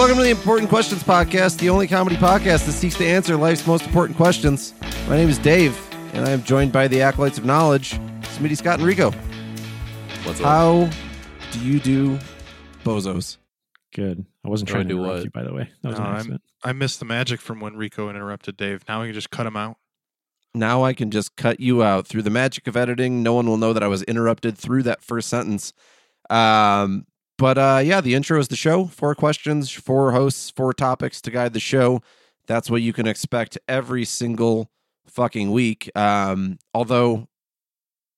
Welcome to the Important Questions Podcast, the only comedy podcast that seeks to answer life's most important questions. My name is Dave, and I am joined by the acolytes of knowledge, Smitty, Scott, and Rico. What's up? How do you do bozos? Good. I wasn't Trying trying to to do interrupt what? you, by the way. That was No, an I'm- accident. I missed the magic from when Rico interrupted Dave. Now we can just cut him out. Now I can just cut you out through the magic of editing. No one will know that I was interrupted through that first sentence. Um, but uh, yeah, the intro is the show. Four questions, four hosts, four topics to guide the show. That's what you can expect every single fucking week. Um, although,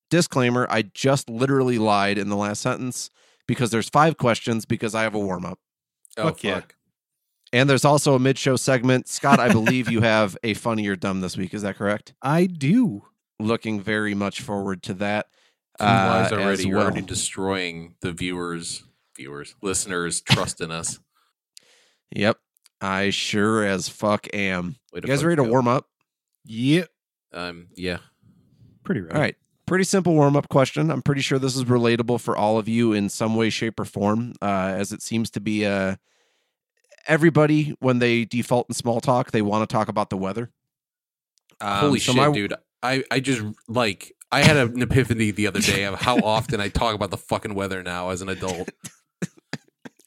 disclaimer, I just literally lied in the last sentence because there's five questions because I have a warm up. oh, fuck yeah. And there's also a mid show segment. Scott, I believe you have a funny or dumb this week. Is that correct? I do. looking very much forward to that. Uh, already. as You're well. already destroying the viewers, viewers, listeners' trust in us. Yep, I sure as fuck am. You guys ready to go. warm up? Yep. Um, yeah. Pretty right. All right, pretty simple warm up question. I'm pretty sure this is relatable for all of you in some way, shape, or form, uh, as it seems to be. Uh, everybody when they default in small talk, they want to talk about the weather. Um, Holy so shit, my- dude! I I just like I had an epiphany the other day of how often I talk about the fucking weather now as an adult.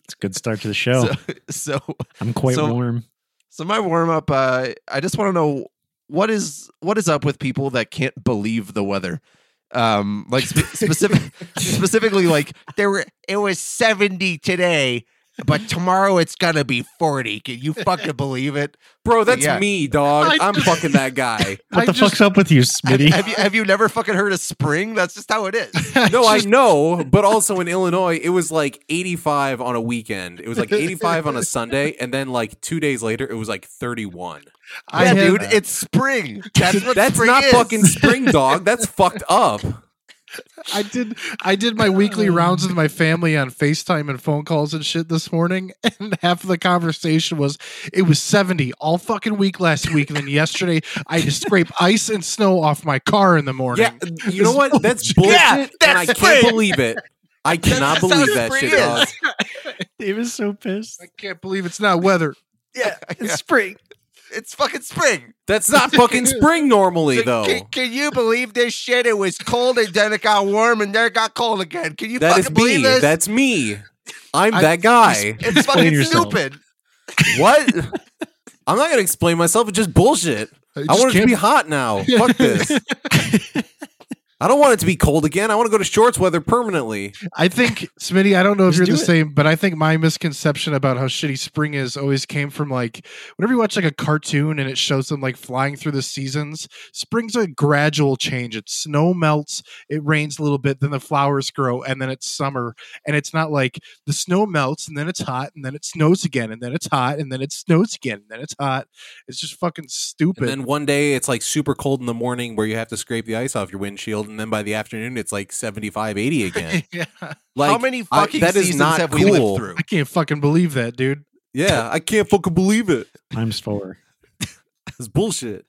It's a good start to the show. So, so I'm quite so- warm. So my warm up, uh, I just want to know what is what is up with people that can't believe the weather. Um, like spe- specific, specifically, like there were it was seventy today, but tomorrow it's gonna be forty. Can you fucking believe it? Bro, that's Yeah. me, dog. I I'm fucking that guy. What I the just- fuck's up with you, Smitty? have you have you never fucking heard of spring? That's just how it is. No, I know, but also in Illinois, it was like 85 on a weekend. It was like 85 on a Sunday, and then like two days later, it was like 31. I yeah, had- dude, it's spring. That's what That's spring not is. fucking spring, dog. That's fucked up. I did I did my weekly rounds with my family on FaceTime and phone calls and shit this morning, and half of the conversation was it was 70 all fucking week last week, and then yesterday I had to scrape ice and snow off my car in the morning. Yeah, you know what? That's bullshit, Yeah, and that's I can't spring. believe it. I cannot just believe that shit, dog. is. Dave is so pissed. I can't believe it's not weather. Yeah, yeah, spring. It's fucking spring. That's not fucking spring normally, So though. Can, can you believe this shit? It was cold and then it got warm and then it got cold again. Can you That fucking is believe me. this? That's me. I'm I- that guy. it's fucking yourself. stupid. What? I'm not gonna explain myself. It's just bullshit. I just want it to be hot now. Fuck this. I don't want it to be cold again. I want to go to shorts weather permanently. I think, Smitty, I don't know if you're do the it. same, but I think my misconception about how shitty spring is always came from like whenever you watch like a cartoon and it shows them like flying through the seasons, spring's a gradual change. It snow melts, it rains a little bit, then the flowers grow, and then it's summer. And it's not like the snow melts and then it's hot, and then it snows again, and then it's hot, and then it snows again, and then it's hot. It's just fucking stupid. And then one day it's like super cold in the morning where you have to scrape the ice off your windshield, and then by the afternoon it's like 75, 80 again. yeah. Like How many I- fucking that is seasons not have we lived through? I can't fucking believe that, dude. Yeah, I can't fucking believe it. Times four. It's bullshit.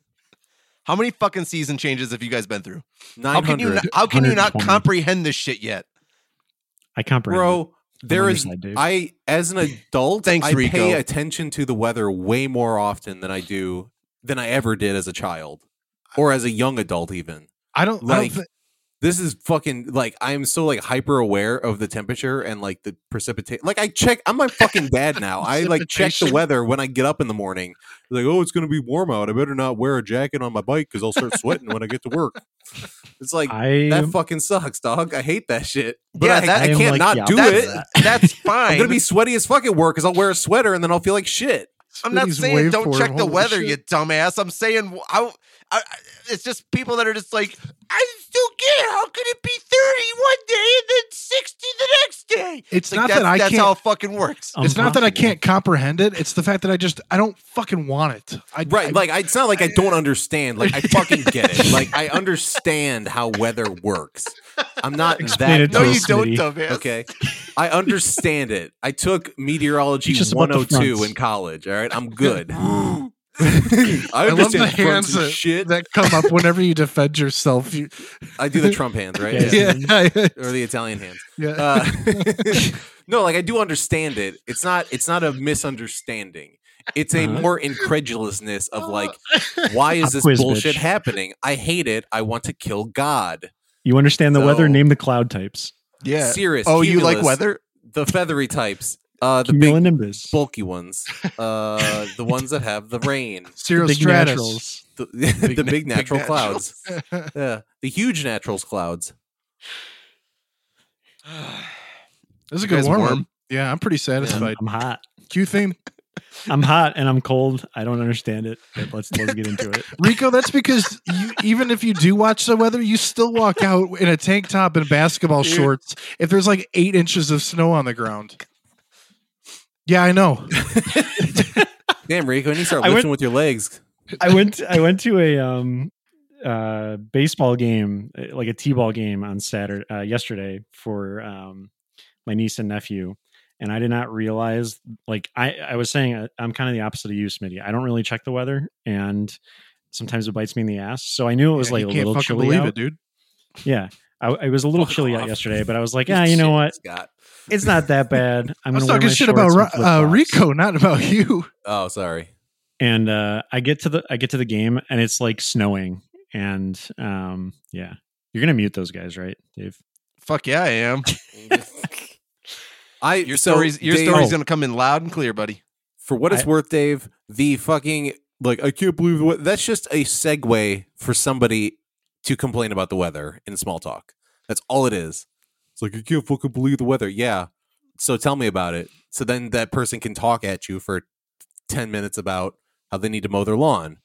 How many fucking season changes have you guys been through? How Nine can you not, how can you not comprehend this shit yet? I comprehend. it. bro. there is on your is. side, Dave. I as an adult, Thanks, I Rico. pay attention to the weather way more often than I do than I ever did as a child or as a young adult. Even I don't I Like, don't thi- this is fucking like I'm so like hyper aware of the temperature and like the precipitation. Like I check. I'm my fucking dad now. I like check the weather when I get up in the morning. Like, oh, it's gonna be warm out. I better not wear a jacket on my bike because I'll start sweating when I get to work. It's like I that fucking sucks, dog. I hate that shit. But Yeah, I, that- I I can't like not the do opposite it. that. That's fine. I'm gonna be sweaty as fuck at work because I'll wear a sweater and then I'll feel like shit. I'm not saying don't check the weather, shit. you dumbass. I'm saying I, I, it's just people that are just like, I just don't get it. How could it be 30 one day and then 60 the next day? It's Like, not that I that's can't how it fucking works. it's not that I can't comprehend it. It's the fact that I just I don't fucking want it. I, Right. I- like I, it's not like I don't understand. Like I fucking get it. Like I understand how weather works. I'm not Explain that it no, to you us, don't, Smitty. dumbass. Okay. I understand it. I took meteorology It's just about 102 in college. All right. I'm good. I I love the hands and that, shit. that come up whenever you defend yourself. You, I do the Trump hands, right? Yeah. yeah, yeah, Or the Italian hands. yeah. Uh, No, like I do understand it. It's not. It's not a misunderstanding. It's a Uh-huh. more incredulousness of like, why is this quiz, bullshit bitch. happening? I hate it. I want to kill God. You understand the weather? Name the cloud types. Yeah. Serious. Oh, you like weather? The feathery types. Uh, the big Cumulonimbus. bulky ones. Uh, the ones that have the rain. big naturals. The, the na- big big natural naturals. clouds. Yeah, the huge naturals clouds. This is a good guys warm. warm? Yeah, I'm pretty I'm, satisfied. I'm hot. Q theme. I'm hot and I'm cold. I don't understand it. But let's let's get into it. Rico, that's because you, even if you do watch the weather, you still walk out in a tank top and basketball Dude. shorts if there's like eight inches of snow on the ground. Yeah, I know. Damn, Rico, and you start I lifting went- with your legs. I went I went to a um uh baseball game uh, like a t-ball game on Saturday uh, yesterday for um my niece and nephew and I did not realize like I I was saying uh, I'm kind of the opposite of you Smitty. I don't really check the weather and sometimes it bites me in the ass. So I knew it was Yeah, like you a can't little chilly believe out. it, dude. Yeah. I, it was a little Fuck chilly off. out yesterday, but I was like, yeah, you know what? Scott. It's not that bad. I'm I was gonna wear talking shit about shorts and Ri- uh. Rico, not about you. Oh, sorry. and uh i get to the i get to the game and it's like snowing and um yeah you're gonna mute those guys right dave Fuck yeah, I am. I Your so, story's your Dave, story's gonna come in loud and clear, buddy. for what it's I- worth, Dave. The fucking like I can't believe what that's just a segue for somebody to complain about the weather in small talk. That's all it is. It's like I can't fucking believe the weather. Yeah. So tell me about it. So then that person can talk at you for ten minutes about how they need to mow their lawn.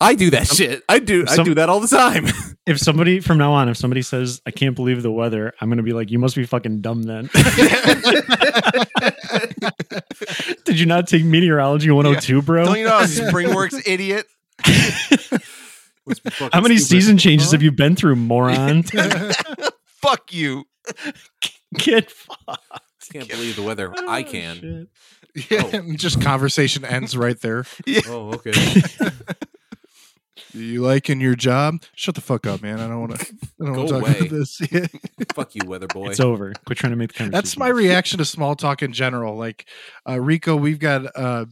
I do that shit. I do. I do that all the time. if somebody from now on if somebody says i can't believe the weather i'm gonna be like you must be fucking dumb then did you not take meteorology 102 bro Don't you know how spring works, idiot? how many season changes have you been through moron Fuck you. get fucked can't believe the weather. I can. Yeah, and just conversation ends right there. Oh, okay. You liking your job? Shut the fuck up, man. I don't want to. I don't want Go to talk away. about this. Yeah. Fuck you, weather boy. it's over quit trying to make the conversation That's my reaction to small talk in general. Like uh, Rico, we've got uh,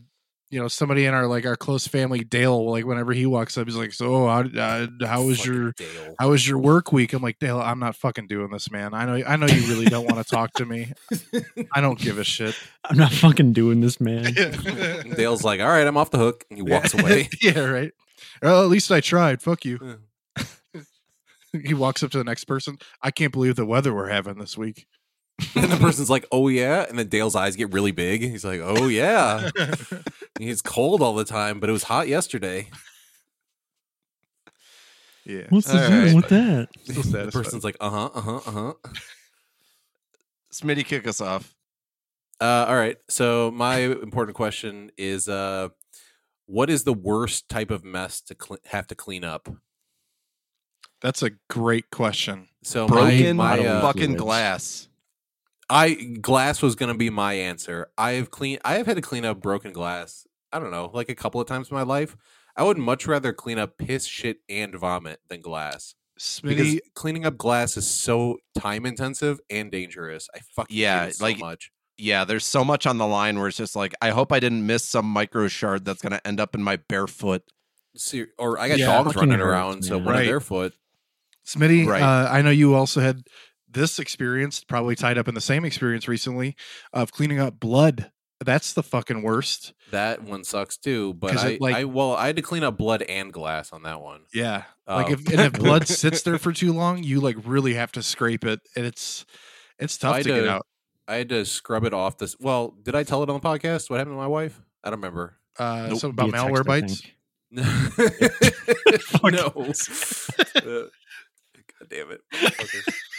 you know somebody in our like our close family, Dale. Like whenever he walks up, he's like, "So how uh, how was Fucking your Dale. how was your work week?" I'm like, Dale, I'm not fucking doing this, man. I know I know you really don't want to talk to me. I don't give a shit. i'm not fucking doing this man Dale's like, all right, I'm off the hook. And he walks away. yeah, right. Well, at least I tried. Fuck you. Yeah. he walks up to the next person. I can't believe the weather we're having this week. and the person's like, oh, yeah. And then Dale's eyes get really big. He's like, oh, yeah. It's cold all the time, but it was hot yesterday. yeah. what's the All deal right. with that The person's like, uh huh, uh huh, uh huh. Smitty, kick us off. Uh, all right. So my important question is, uh, what is the worst type of mess to cle have to clean up? That's a great question. So Broken my, my uh, fucking fluids. glass. I glass was gonna be my answer. I have clean. I have had to clean up broken glass. I don't know, like a couple of times in my life. I would much rather clean up piss, shit, and vomit than glass because Smitty, cleaning up glass is so time intensive and dangerous. I fucking Yeah, hate it so like- much. Yeah, there's so much on the line where it's just like, I hope I didn't miss some micro shard that's gonna end up in my bare foot. Ser- or I got Yeah, dogs running hurts, around, so man. one Right. of their foot. Smitty, Right. uh, I know you also had this experience, probably tied up in the same experience recently of cleaning up blood. That's the fucking worst. That one sucks too. But I, it, like- I, well, I had to clean up blood and glass on that one. Yeah. Like Um, if and if blood sits there for too long, you like really have to scrape it, and it's it's tough I to get out. I had to scrub it off. This. Well, did I tell it on the podcast? What happened to my wife? I don't remember. Uh, Nope, something about malware text, I bites. think. no. Damn it.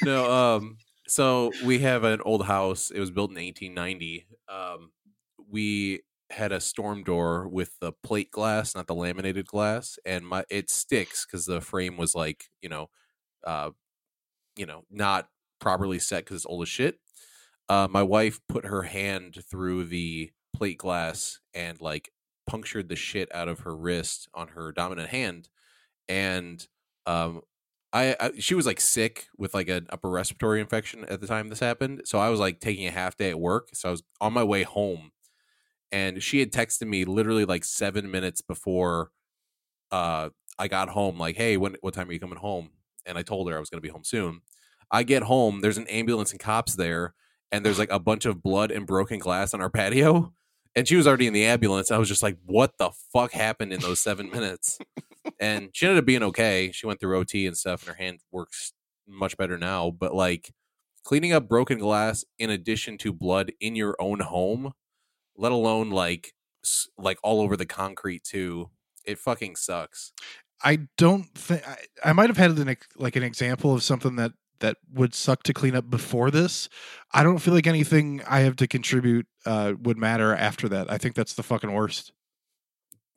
no, um so we have an old house. It was built in 1890. Um we had a storm door with the plate glass, not the laminated glass, and my it sticks cuz the frame was like, you know, uh you know, not properly set cuz it's old as shit. Uh my wife put her hand through the plate glass and like punctured the shit out of her wrist on her dominant hand and um I, I she was like sick with like an upper respiratory infection at the time this happened. So I was like taking a half day at work. So I was on my way home, and she had texted me literally like seven minutes before uh I got home. Like, hey, when what time are you coming home? And I told her I was going to be home soon. I get home. There's an ambulance and cops there, and there's like a bunch of blood and broken glass on our patio. And she was already in the ambulance. I was just like, what the fuck happened in those seven minutes? and she ended up being okay. She went through OT and stuff, and her hand works much better now. But like cleaning up broken glass in addition to blood in your own home, let alone like like all over the concrete too, it fucking sucks. I don't think I, I might have had an like an example of something that that would suck to clean up before this. I don't feel like anything I have to contribute uh, would matter after that. I think that's the fucking worst.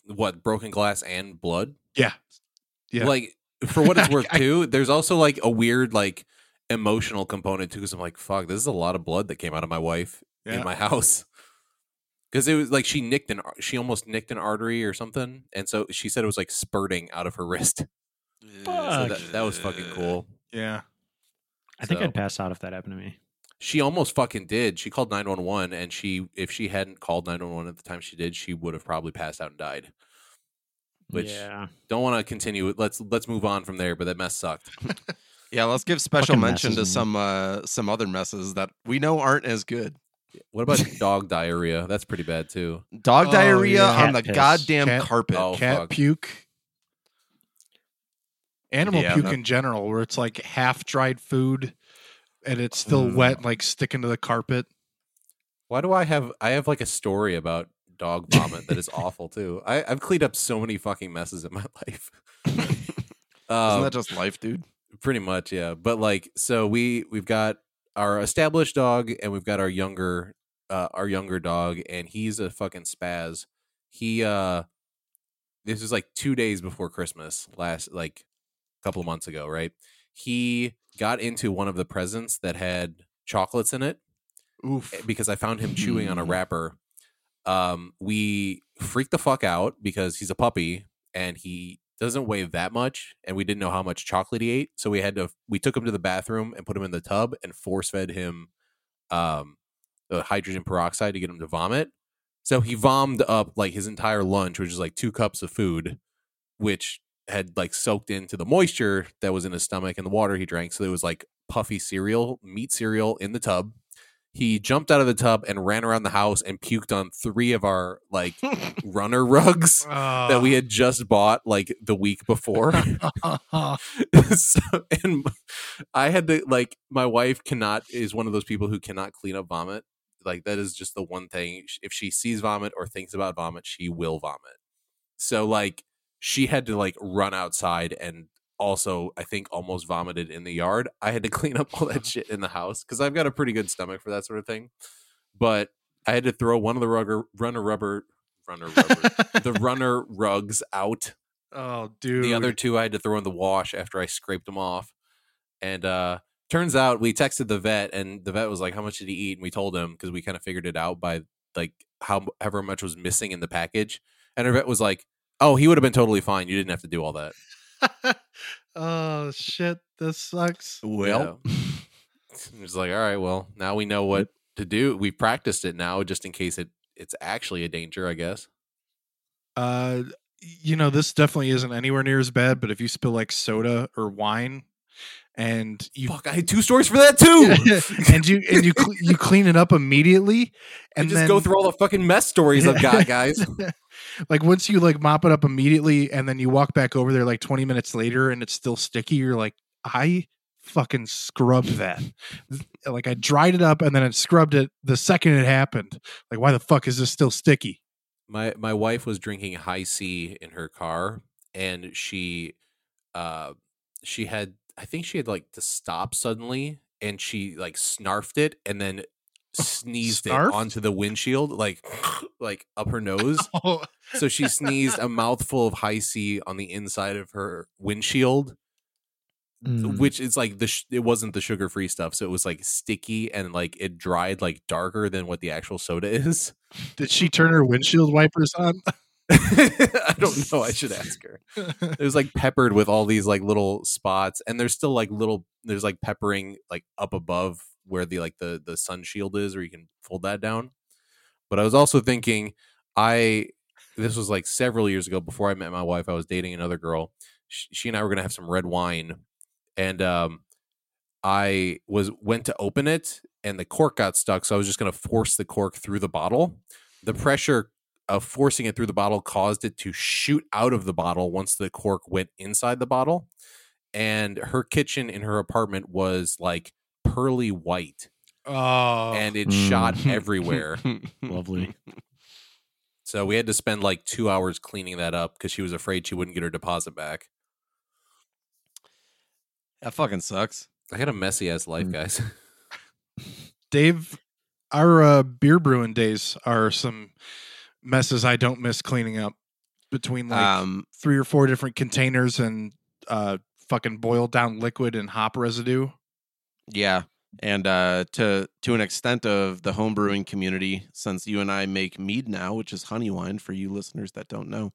What broken glass and blood? Yeah, Yeah. Like for what it's worth I- too, there's also like a weird like emotional component too. Because I'm like, fuck, this is a lot of blood that came out of my wife Yeah. in my house. Because it was like she nicked an, she almost nicked an artery or something, and so she said it was like spurting out of her wrist. So that, that was fucking cool. yeah. I think So- I'd pass out if that happened to me. She almost fucking did. She called 911 and she if she hadn't called 911 at the time she did, she would have probably passed out and died. Which yeah, don't want to continue. Let's let's move on from there, but that mess sucked. Yeah, let's give special Fucking mention to messes, some uh some other messes that we know aren't as good. What about dog diarrhea? That's pretty bad too. Dog Oh, diarrhea yeah. on the piss. goddamn Cat- carpet. Oh, Cat fuck. puke. Animal Yeah, puke in general, where it's like half dried food and it's still Mm. wet, like sticking to the carpet. Why do I have I have like a story about dog vomit that is awful too. I, I've cleaned up so many fucking messes in my life. Isn't um, that just life, dude? pretty much yeah but like so we we've got our established dog and we've got our younger uh our younger dog and he's a fucking spaz he uh this is like two days before christmas last like a couple of months ago right he got into one of the presents that had chocolates in it Oof. eh, because I found him chewing on a wrapper. Um, we freaked the fuck out because he's a puppy and he doesn't weigh that much, and we didn't know how much chocolate he ate. So we had to we took him to the bathroom and put him in the tub and force fed him um the hydrogen peroxide to get him to vomit. So he vomed up like his entire lunch, which is like two cups of food, which had like soaked into the moisture that was in his stomach and the water he drank. So it was like puffy cereal, meat cereal in the tub. He jumped out of the tub and ran around the house and puked on three of our like runner rugs that we ah. had just bought like the week before. so, and I had to like my wife cannot is one of those people who cannot clean up vomit. Like that is just the one thing. If she sees vomit or thinks about vomit, she will vomit. So like she had to like run outside and also I think almost vomited in the yard. I had to clean up all that shit in the house because I've got a pretty good stomach for that sort of thing. But I had to throw one of the rugger runner rubber runner rubber the runner rugs out oh, dude. the other two I had to throw in the wash after I scraped them off. And uh turns out we texted the vet and the vet was like, How much did he eat? And we told him because we kind of figured it out by like however much was missing in the package. And our vet was like, Oh, he would have been totally fine. You didn't have to do all that. oh shit, this sucks. Well, Yeah. It's like, all right, well, now we know what to do. We practiced it now just in case it it's actually a danger, I guess. Uh, you know, this definitely isn't anywhere near as bad. But if you spill like soda or wine, and you Fuck, I had two stories for that too. and you and you cle you clean it up immediately, and and just then go through all the fucking mess stories I've got, guys. like once you like mop it up immediately, and then you walk back over there like twenty minutes later, and it's still sticky. You're like, I fucking scrubbed that. like I dried it up and then I scrubbed it the second it happened. Like, why the fuck is this still sticky? my my wife was drinking Hi-C in her car and she uh she had I think she had like to stop suddenly and she like snarfed it and then sneezed Snarfed? it onto the windshield like like up her nose Oh, so she sneezed a mouthful of Hi-C on the inside of her windshield Mm. which is like the sh- it wasn't the sugar free stuff so it was like sticky and like it dried like darker than what the actual soda is did she turn her windshield wipers on? I don't know. I should ask her. It was like peppered with all these like little spots, and there's still like little. There's like peppering like up above where the like the the sun shield is, where you can fold that down. But I was also thinking, I this was like several years ago before I met my wife. I was dating another girl. She, she and I were gonna have some red wine, and um, I was went to open it, and the cork got stuck. So I was just gonna force the cork through the bottle. The pressure of forcing it through the bottle caused it to shoot out of the bottle once the cork went inside the bottle. And her kitchen in her apartment was like pearly white Oh, and it Mm. shot everywhere. Lovely. So we had to spend like two hours cleaning that up because she was afraid she wouldn't get her deposit back. That fucking sucks. I had a messy ass life, Mm. guys. Dave, our uh, beer brewing days are some messes I don't miss cleaning up between like um, three or four different containers and uh, fucking boiled down liquid and hop residue. yeah, and uh, to to an extent of the home brewing community, since you and I make mead now, which is honey wine for you listeners that don't know.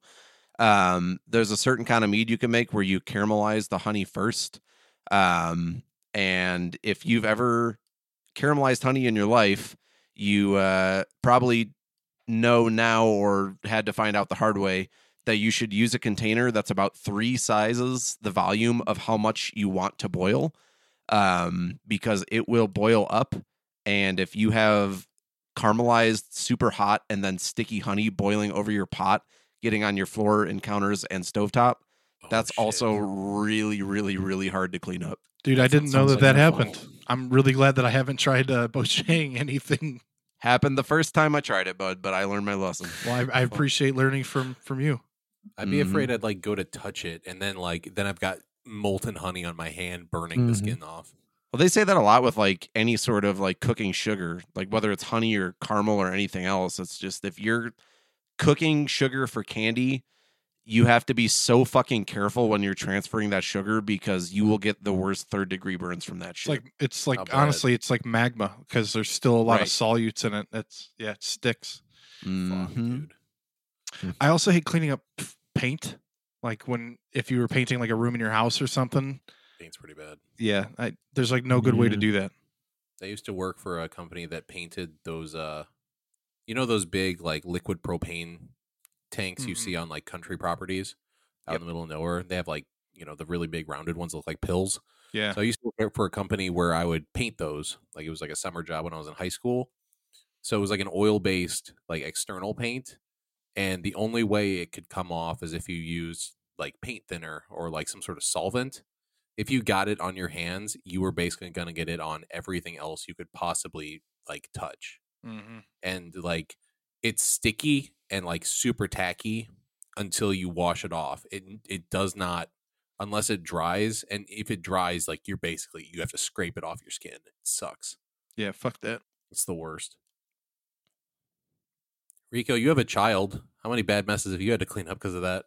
Um, there's a certain kind of mead you can make where you caramelize the honey first. Um, and if you've ever caramelized honey in your life, you uh, probably know now or had to find out the hard way that you should use a container that's about three sizes the volume of how much you want to boil um, because it will boil up. And if you have caramelized, super hot, and then sticky honey boiling over your pot, getting on your floor and counters and stovetop, Oh, that's shit. also really, really, really hard to clean up. Dude, I didn't know sounds that like that happened. fault. I'm really glad that I haven't tried uh, poaching anything. Happened the first time I tried it, bud, but I learned my lesson. Well, I, I appreciate learning from from you. I'd be Mhm. afraid I'd like go to touch it and then like then I've got molten honey on my hand burning the Mhm. skin off. Well, they say that a lot with like any sort of like cooking sugar, like whether it's honey or caramel or anything else. It's just if you're cooking sugar for candy, you have to be so fucking careful when you're transferring that sugar because you will get the worst third degree burns from that It's shit. like it's like I'll bet. honestly, it's like magma because there's still a lot Right. of solutes in it. That's yeah, it sticks. Fuck, Mhm. dude. I also hate cleaning up paint. Like when if you were painting like a room in your house or something. Paint's pretty bad. Yeah, I, there's like no good way to do that. I used to work for a company that painted those uh you know those big like liquid propane tanks you Mhm. see on like country properties out Yep. in the middle of nowhere. They have like, you know, the really big rounded ones look like pills. Yeah. So I used to work for a company where I would paint those. Like it was like a summer job when I was in high school. So it was like an oil based like external paint. And the only way it could come off is if you use like paint thinner or like some sort of solvent. If you got it on your hands, you were basically going to get it on everything else you could possibly like touch. hmm And like it's sticky and like super tacky until you wash it off. It it does not unless it dries and if it dries like you're basically you have to scrape it off your skin. It sucks. Yeah, fuck that. It's the worst. Rico, you have a child. How many bad messes have you had to clean up because of that?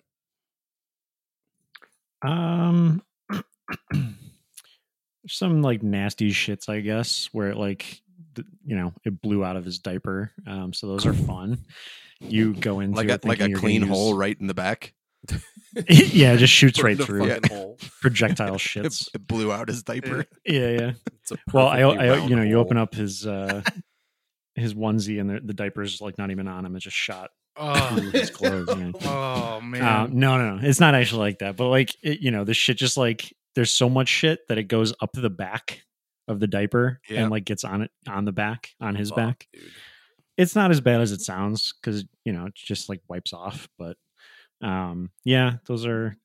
Um, some like nasty shits, I guess, where it like th- you know it blew out of his diaper. Um, so those are fun. You go into like it a, like a clean gonna hole use- right in the back. yeah, it just shoots right through fucking hole. projectile shits. it blew out his diaper. Yeah, yeah. Well, I, I you know, you open up his uh his onesie and the, the diaper's like not even on him. It's just shot Oh, through his clothes. You know? oh man. Uh, no, no, no. It's not actually like that. But like, it, you know, this shit just like there's so much shit that it goes up the back of the diaper Yeah. and like gets on it on the back on his Fuck, back. dude. It's not as bad as it sounds because you know it just like wipes off. But um, yeah, those are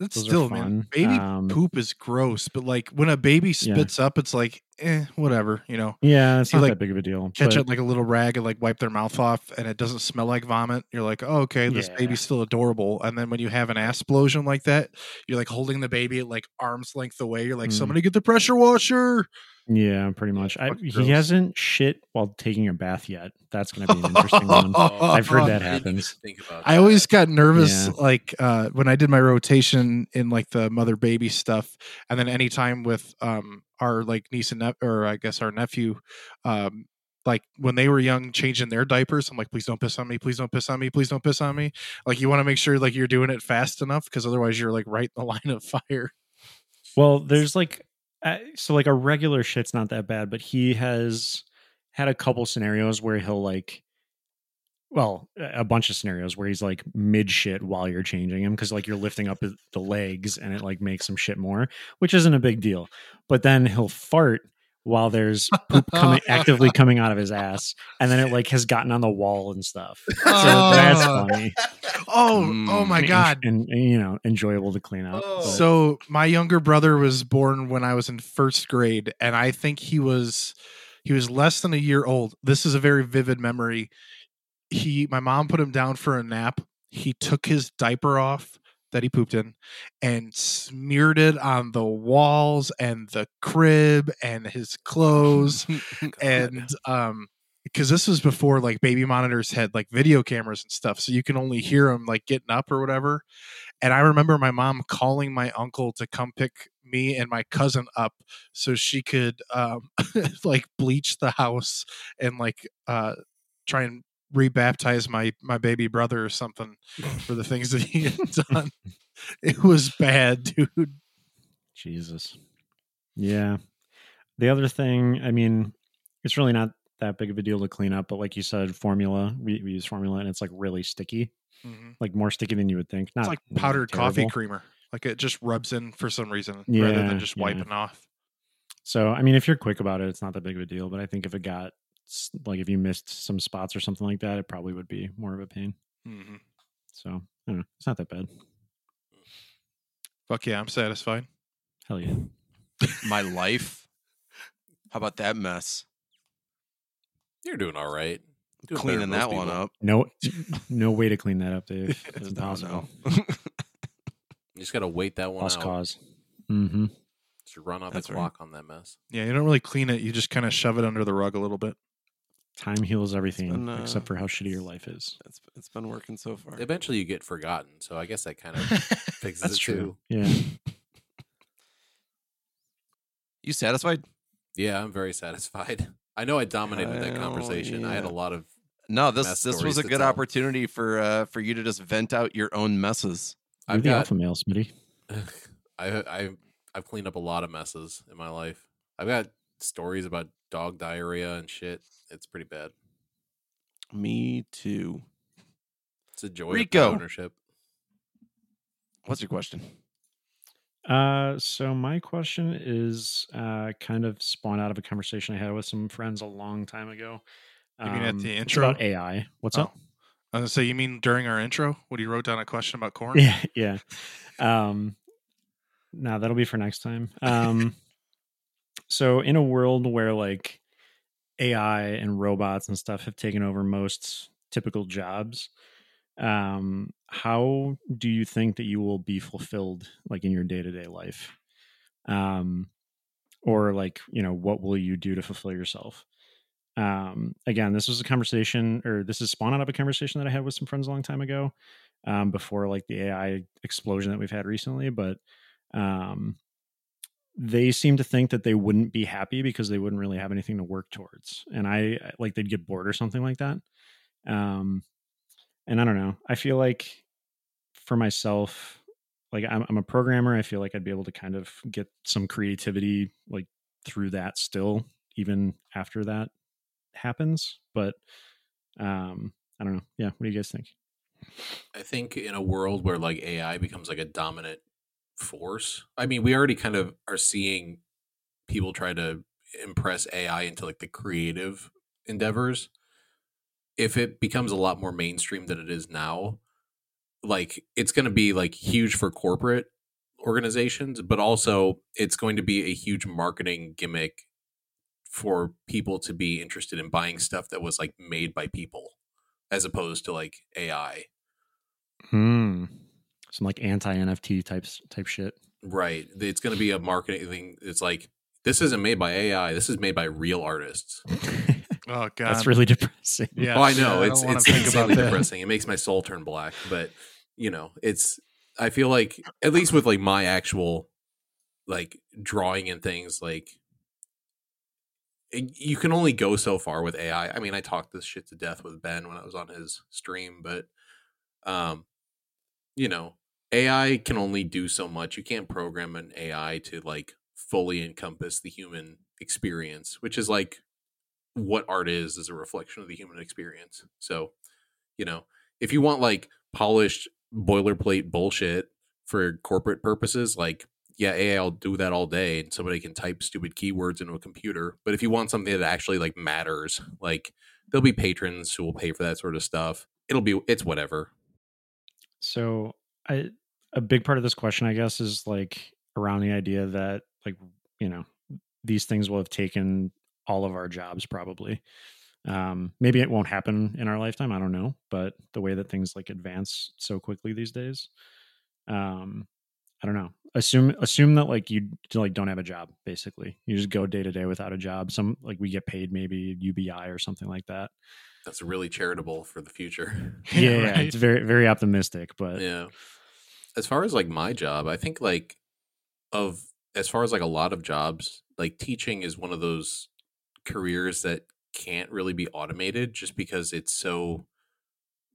That's those still man. Baby Um, poop is gross, but like when a baby spits up, it's like eh, whatever, you know. yeah, it's You, not like, that big of a deal. Catch but- it like a little rag and like wipe their mouth off, and it doesn't smell like vomit. You're like, oh, okay, this Yeah. baby's still adorable. And then when you have an ass explosion like that, you're like holding the baby at like arm's length away. You're like, Mm. somebody get the pressure washer. Yeah, pretty much. I, he hasn't shit while taking a bath yet. That's going to be an interesting one. I've heard that I happens. Think about I always got nervous Yeah. like uh when I did my rotation in like the mother baby stuff and then anytime with um our like niece and nep- or I guess our nephew um like when they were young changing their diapers i'm like please don't piss on me please don't piss on me please don't piss on me like you want to make sure like you're doing it fast enough because otherwise you're like right in the line of fire Well, there's like, uh, so like a regular shit's not that bad, but he has had a couple scenarios where he'll like, well, a bunch of scenarios where he's like mid shit while you're changing him because like you're lifting up the legs and it like makes him shit more, which isn't a big deal. But then he'll fart while there's poop coming actively coming out of his ass, and then it like has gotten on the wall and stuff. So that's Oh. funny. oh Mm. oh my and- god and, and, you know enjoyable to clean up. Oh. So my younger brother was born when I was in first grade, and I think he was he was less than a year old. This is a very vivid memory. He my mom put him down for a nap. He took his diaper off that he pooped in and smeared it on the walls and the crib and his clothes and um because this was before like baby monitors had like video cameras and stuff so you can only hear him like getting up or whatever and i remember my mom calling my uncle to come pick me and my cousin up so she could um like bleach the house and like uh try and rebaptize my my baby brother or something for the things that he had done it was bad dude Jesus. Yeah. The other thing, I mean, it's really not that big of a deal to clean up, but like you said, formula, we, we use formula and it's like really sticky, Mhm. like more sticky than you would think. Not it's like really powdered coffee creamer like it just rubs in for some reason rather than just yeah. wiping off So, I mean, if you're quick about it, it's not that big of a deal, but I think if it got s- like if you missed some spots or something like that, it probably would be more of a pain. hmm So, I don't know. It's not that bad. Fuck yeah, I'm satisfied. Hell yeah. My life. How about that mess? You're doing all right. Doing Cleaning that one people. up. No, no way to clean that up, Dave. It's impossible. no. You just got to wait that one Lost out. cause. Mm-hmm. Just run off That's the right. on that mess. Yeah, you don't really clean it. You just kind of shove it under the rug a little bit. Time heals everything been, uh, except for how shitty your life is. It's it's been working so far. Eventually, you get forgotten. So I guess that kind of fixes That's it true. too. Yeah. You satisfied? Yeah, I'm very satisfied. I know I dominated that Well, conversation. I had a lot of. No, this this was a good tell. opportunity for uh for you to just vent out your own messes. You're I've the got. alpha male, Smitty. I I I've cleaned up a lot of messes in my life. I've got stories about dog diarrhea and shit. It's pretty bad. Me too. It's a joy of Rico. pet ownership. What's your question? Uh, so my question is uh, kind of spawned out of a conversation I had with some friends a long time ago. You mean at Um, the intro? about AI. What's Oh. up? I was gonna say, you mean during our intro What you wrote down a question about corn? Yeah, yeah. Um, no, that'll be for next time. Um, so in a world where like AI and robots and stuff have taken over most typical jobs, um, how do you think that you will be fulfilled like in your day to day life? Um, or like you know, what will you do to fulfill yourself? Um, again, this was a conversation, or this is spawned out of a conversation that I had with some friends a long time ago um, before like the AI explosion that we've had recently, but um, they seem to think that they wouldn't be happy because they wouldn't really have anything to work towards, and I like they'd get bored or something like that. Um, and I don't know. I feel like for myself, like I'm, I'm a programmer. I feel like I'd be able to kind of get some creativity like through that still, even after that happens. But um, I don't know. Yeah, what do you guys think? I think in a world where like AI becomes like a dominant force, I mean, we already kind of are seeing people try to impress AI into like the creative endeavors. If it becomes a lot more mainstream than it is now, like it's going to be like huge for corporate organizations, but also it's going to be a huge marketing gimmick for people to be interested in buying stuff that was like made by people as opposed to like AI. Hmm. Some like anti NFT types type shit. Right. It's going to be a marketing thing. It's like this isn't made by AI. This is made by real artists. Oh god, That's really depressing. Yeah, oh, I know. I it's don't it's think insanely depressing. It makes my soul turn black. But you know, it's. I feel like at least with like my actual, like drawing and things, like you can only go so far with AI. I mean, I talked this shit to death with Ben when I was on his stream, but um, you know, AI can only do so much. You can't program an AI to like fully encompass the human experience, which is like what art is is a reflection of the human experience. So, you know, if you want like polished boilerplate bullshit for corporate purposes, like yeah, AI will do that all day and somebody can type stupid keywords into a computer. But if you want something that actually like matters, like there'll be patrons who will pay for that sort of stuff. It'll be it's whatever. So I a big part of this question, I guess, is like around the idea that like you know these things will have taken all of our jobs probably. Um, maybe it won't happen in our lifetime. I don't know, but the way that things like advance so quickly these days, um, I don't know. Assume assume that like you like don't have a job. Basically, you just go day to day without a job. Some like we get paid maybe UBI or something like that. That's really charitable for the future. Yeah, yeah, right. it's very very optimistic, but yeah. As far as like my job, I think like of as far as like a lot of jobs, like teaching is one of those careers that can't really be automated just because it's so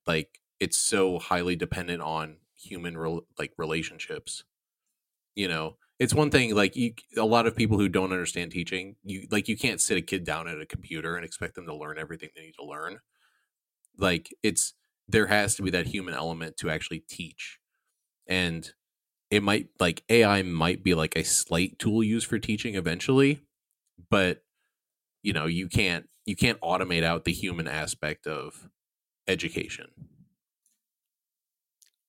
like it's so highly dependent on human rel- like relationships you know? It's one thing like you a lot of people who don't understand teaching you like you can't sit a kid down at a computer and expect them to learn everything they need to learn. Like it's there has to be that human element to actually teach and it might like ai might be like a slight tool used for teaching eventually but you know you can't you can't automate out the human aspect of education.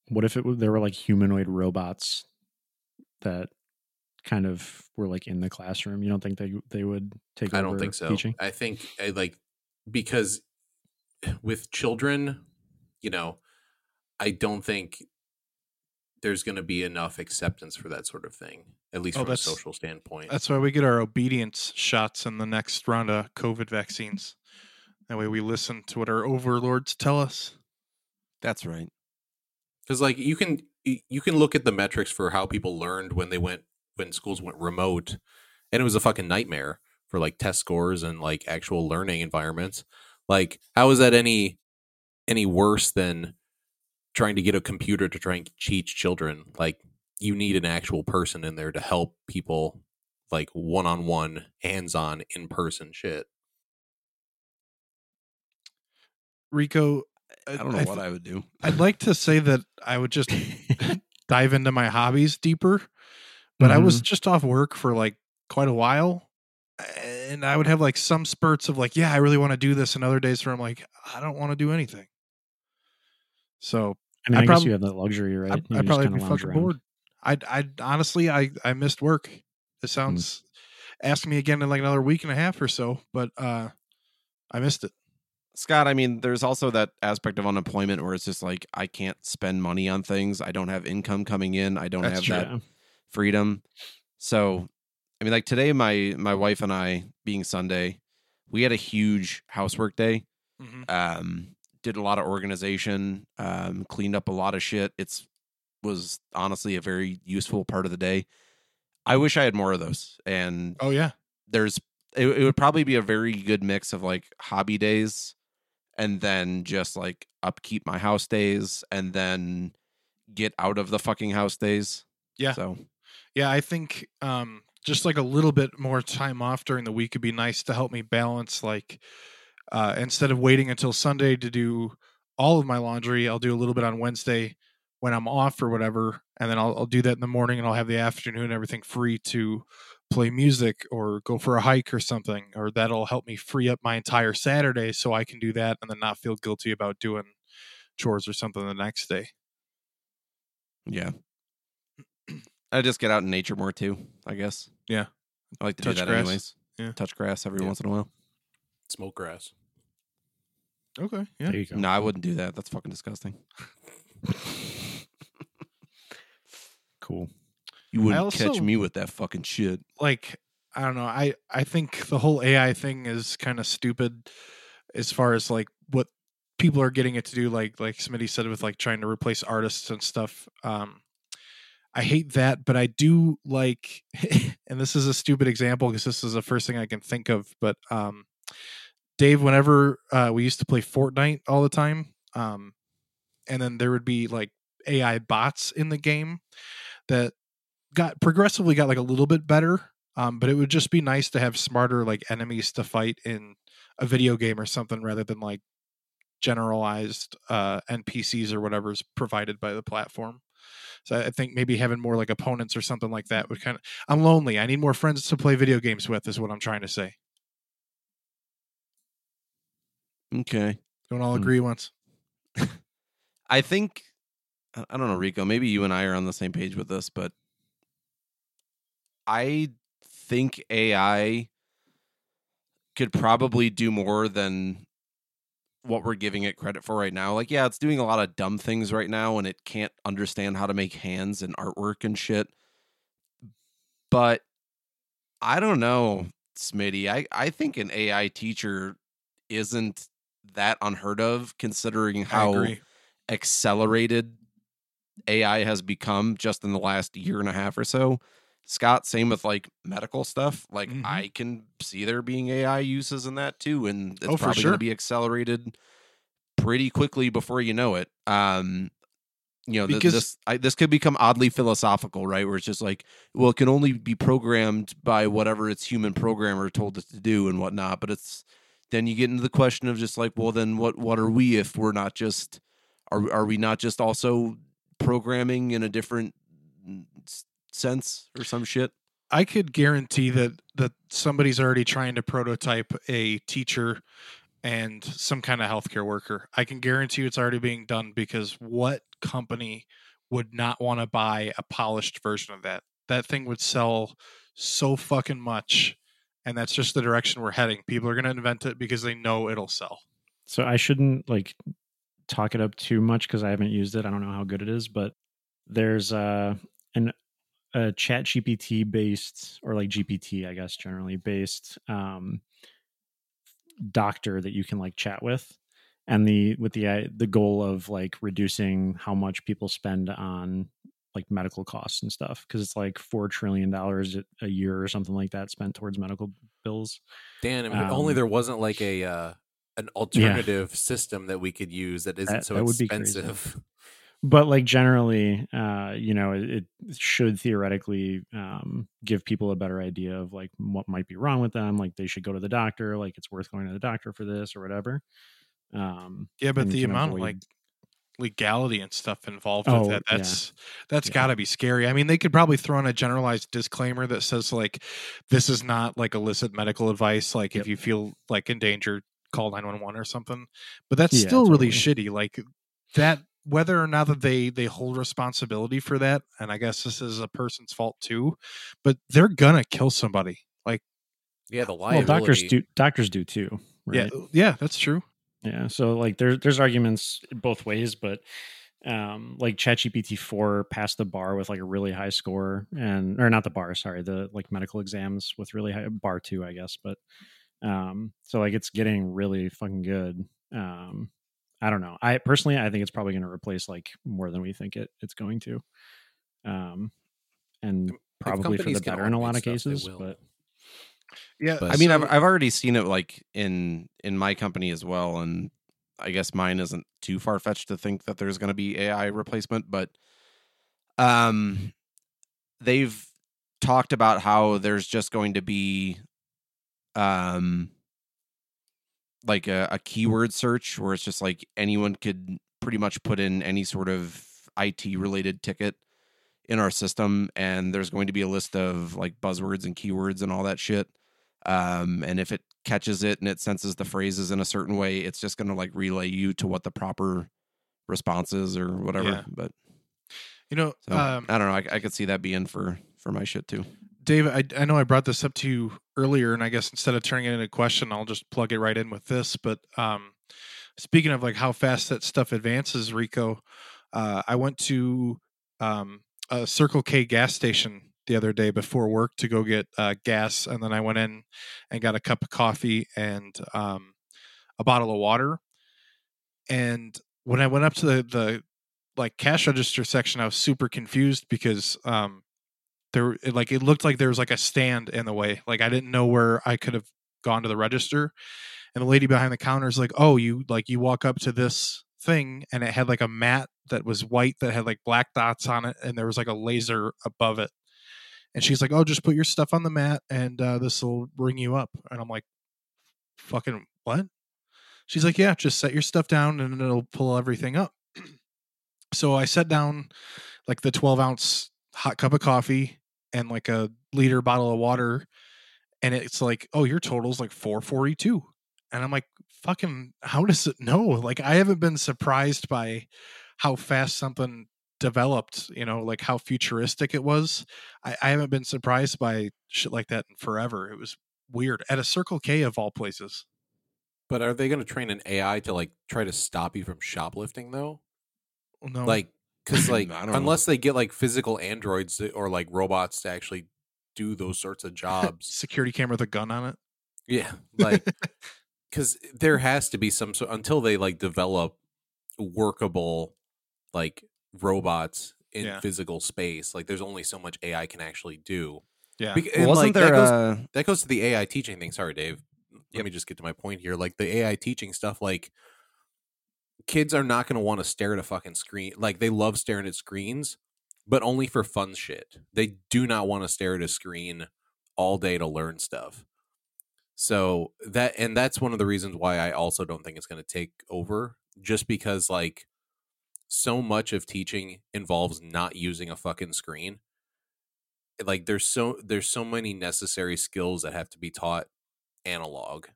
What if it there were like humanoid robots that kind of were like in the classroom? You don't think they they would take I over don't think so. teaching? I think I like because with children, you know, I don't think there's going to be enough acceptance for that sort of thing, at least Oh, from a social standpoint. That's why we get our obedience shots in the next round of COVID vaccines. That way we listen to what our overlords tell us. That's right. Because like you can you can look at the metrics for how people learned when they went when schools went remote, and it was a fucking nightmare for like test scores and like actual learning environments. Like, how is that any any worse than trying to get a computer to try and teach children? Like, you need an actual person in there to help people, like one on one, hands on, in person shit. Rico, I don't know what I would do. I'd like to say that I would just dive into my hobbies deeper, but I was mm-hmm. just off work for like quite a while. And I would have like some spurts of like, yeah, I really want to do this, and other days where I'm like, I don't want to do anything. So i mean I i, prob- guess you have that luxury right I, I'd probably kinda be fucking around. bored. I'd, I'd honestly, I, I missed work. It sounds. Ask me again in like another week and a half or so, but uh, I missed it. Scott, I mean, there's also that aspect of unemployment where it's just like I can't spend money on things. I don't have income coming in. I don't That's have true. that freedom. So, I mean, like today, my my wife and I, being Sunday, we had a huge housework day. Um, did a lot of organization. Um, cleaned up a lot of shit. It's was honestly a very useful part of the day. I wish I had more of those. And Oh yeah, there's it, it would probably be a very good mix of like hobby days and then just like upkeep my house days and then get out of the fucking house days. Yeah. So yeah. I think um, just like a little bit more time off during the week would be nice to help me balance. Like uh, instead of waiting until Sunday to do all of my laundry, I'll do a little bit on Wednesday when I'm off or whatever, and then I'll, I'll do that in the morning, and I'll have the afternoon and everything free to play music or go for a hike or something, or that'll help me free up my entire Saturday so I can do that and then not feel guilty about doing chores or something the next day. yeah. I just get out in nature more too, I guess. Yeah. I like to Touch do that grass. anyways. Yeah. Touch grass every Yeah. once in a while. Smoke grass. Okay. Yeah. there you go No, I wouldn't do that. That's fucking disgusting. cool You wouldn't also- catch me with that fucking shit. like I don't know. I I think the whole AI thing is kind of stupid as far as like what people are getting it to do. Like like Smitty said with like trying to replace artists and stuff. Um, I hate that, but I do like, and this is a stupid example because this is the first thing I can think of. But um, Dave, whenever uh, we used to play Fortnite all the time, um, and then there would be like AI bots in the game that got progressively got like a little bit better. Um, but it would just be nice to have smarter like enemies to fight in a video game or something rather than like generalized uh, NPCs or whatever's provided by the platform. So I think maybe having more like opponents or something like that would kind of. I'm lonely. I need more friends to play video games with. Is what I'm trying to say. Okay. Don't all Hmm. agree once. I think I I don't know, Rico. Maybe you and I are on the same page with this, but I think AI could probably do more than what we're giving it credit for right now. Like, yeah, it's doing a lot of dumb things right now, and it can't understand how to make hands and artwork and shit. But I don't know, Smitty. I I think an AI teacher isn't that unheard of, considering how accelerated AI has become just in the last year and a half or so. Scott, same with like medical stuff. Like Mhm. I can see there being AI uses in that too, and it's Oh, probably sure. going to be accelerated pretty quickly before you know it. Um, you know, th- this I, this could become oddly philosophical, right? Where it's just like, well, it can only be programmed by whatever its human programmer told it to do and whatnot. But it's then you get into the question of just like, well, then what what are we if we're not just are are we not just also programming in a different mm, sense or some shit? I could guarantee that that somebody's already trying to prototype a teacher and some kind of healthcare worker. I can guarantee you it's already being done because what company would not want to buy a polished version of that? That thing would sell so fucking much. And that's just the direction we're heading. People are going to invent it because they know it'll sell. So I shouldn't like talk it up too much because I haven't used it. I don't know how good it is, but there's uh an a ChatGPT based or like GPT, I guess generally based um doctor that you can like chat with and the with the uh, the goal of like reducing how much people spend on like medical costs and stuff because it's like 4 trillion dollars a- a year or something like that spent towards medical bills. Dan, if only Um, there wasn't like a uh, an alternative system that we could use that isn't That- so that would be crazy. expensive. but like generally uh you know it, it should theoretically um give people a better idea of like what might be wrong with them like they should go to the doctor like it's worth going to the doctor for this or whatever um Yeah, but the amount avoid- like legality and stuff involved Oh, with that yeah. that's that's Yeah. got to be scary i mean they could probably throw in a generalized disclaimer that says like this is not like illicit medical advice like Yep. if you feel like in danger call 911 or something but that's Yeah, still really shitty like that whether or not that they they hold responsibility for that and i guess this is a person's fault too but they're gonna kill somebody like Yeah, the well doctors do doctors do too right yeah yeah that's true Yeah, so like there's there's arguments both ways, but um like ChatGPT four passed the bar with like a really high score, and or not the bar, sorry, the like medical exams with really high bar two, I guess, but um so like it's getting really fucking good. Um I don't know. I personally I think it's probably going to replace like more than we think it it's going to. Um and probably for the better in a lot of stuff, cases, but yeah But- I mean, I've I've already seen it like in in my company as well, and I guess mine isn't too far fetched to think that there's going to be AI replacement, but um, they've talked about how there's just going to be um like a, a keyword search where it's just like anyone could pretty much put in any sort of IT related ticket in our system and there's going to be a list of like buzzwords and keywords and all that shit um, and if it catches it and it senses the phrases in a certain way, it's just going to like relay you to what the proper response is or whatever. Yeah. But you know so, um I don't know. I, I could see that being for for my shit too. Dave, I, I know I brought this up to you earlier, and I guess instead of turning it into a question, I'll just plug it right in with this. But um, speaking of like how fast that stuff advances, Rico, uh, I went to um, a Circle K gas station the other day before work to go get uh, gas, and then I went in and got a cup of coffee and um, a bottle of water. And when I went up to the, the like cash register section, I was super confused because um there it, like it looked like there was like a stand in the way. Like I didn't know where I could have gone to the register. And the lady behind the counter is like, "Oh, you like you walk up to this thing and it had like a mat that was white that had like black dots on it and there was like a laser above it." And she's like, "Oh, just put your stuff on the mat and uh, this will bring you up." And I'm like, "Fucking what?" She's like, "Yeah, just set your stuff down and it'll pull everything up." so I set down like the 12 ounce hot cup of coffee and like a liter bottle of water, and it's like, "Oh, your total's like 442." And I'm like, "Fucking, how does it know?" Like, I haven't been surprised by how fast something developed. You know, like how futuristic it was. I, I haven't been surprised by shit like that in forever. It was weird at a Circle K of all places. But are they going to train an AI to like try to stop you from shoplifting though? Oh, no, Like, because like don't know. unless they get like physical androids or like robots to actually do those sorts of jobs, security camera with a gun on it. yeah, like because there has to be some sort until they like develop workable like robots in Yeah. physical space. Like, there's only so much AI can actually do. Yeah, Bec- Well, wasn't like, there that goes, uh, that goes to the AI teaching thing. Sorry, Dave. Let me just get to my point here. Like the AI teaching stuff, like kids are not going to want to stare at a fucking screen. Like they love staring at screens, but only for fun shit. They do not want to stare at a screen all day to learn stuff. So that and that's one of the reasons why I also don't think it's going to take over just because like so much of teaching involves not using a fucking screen. Like there's so there's so many necessary skills that have to be taught analog.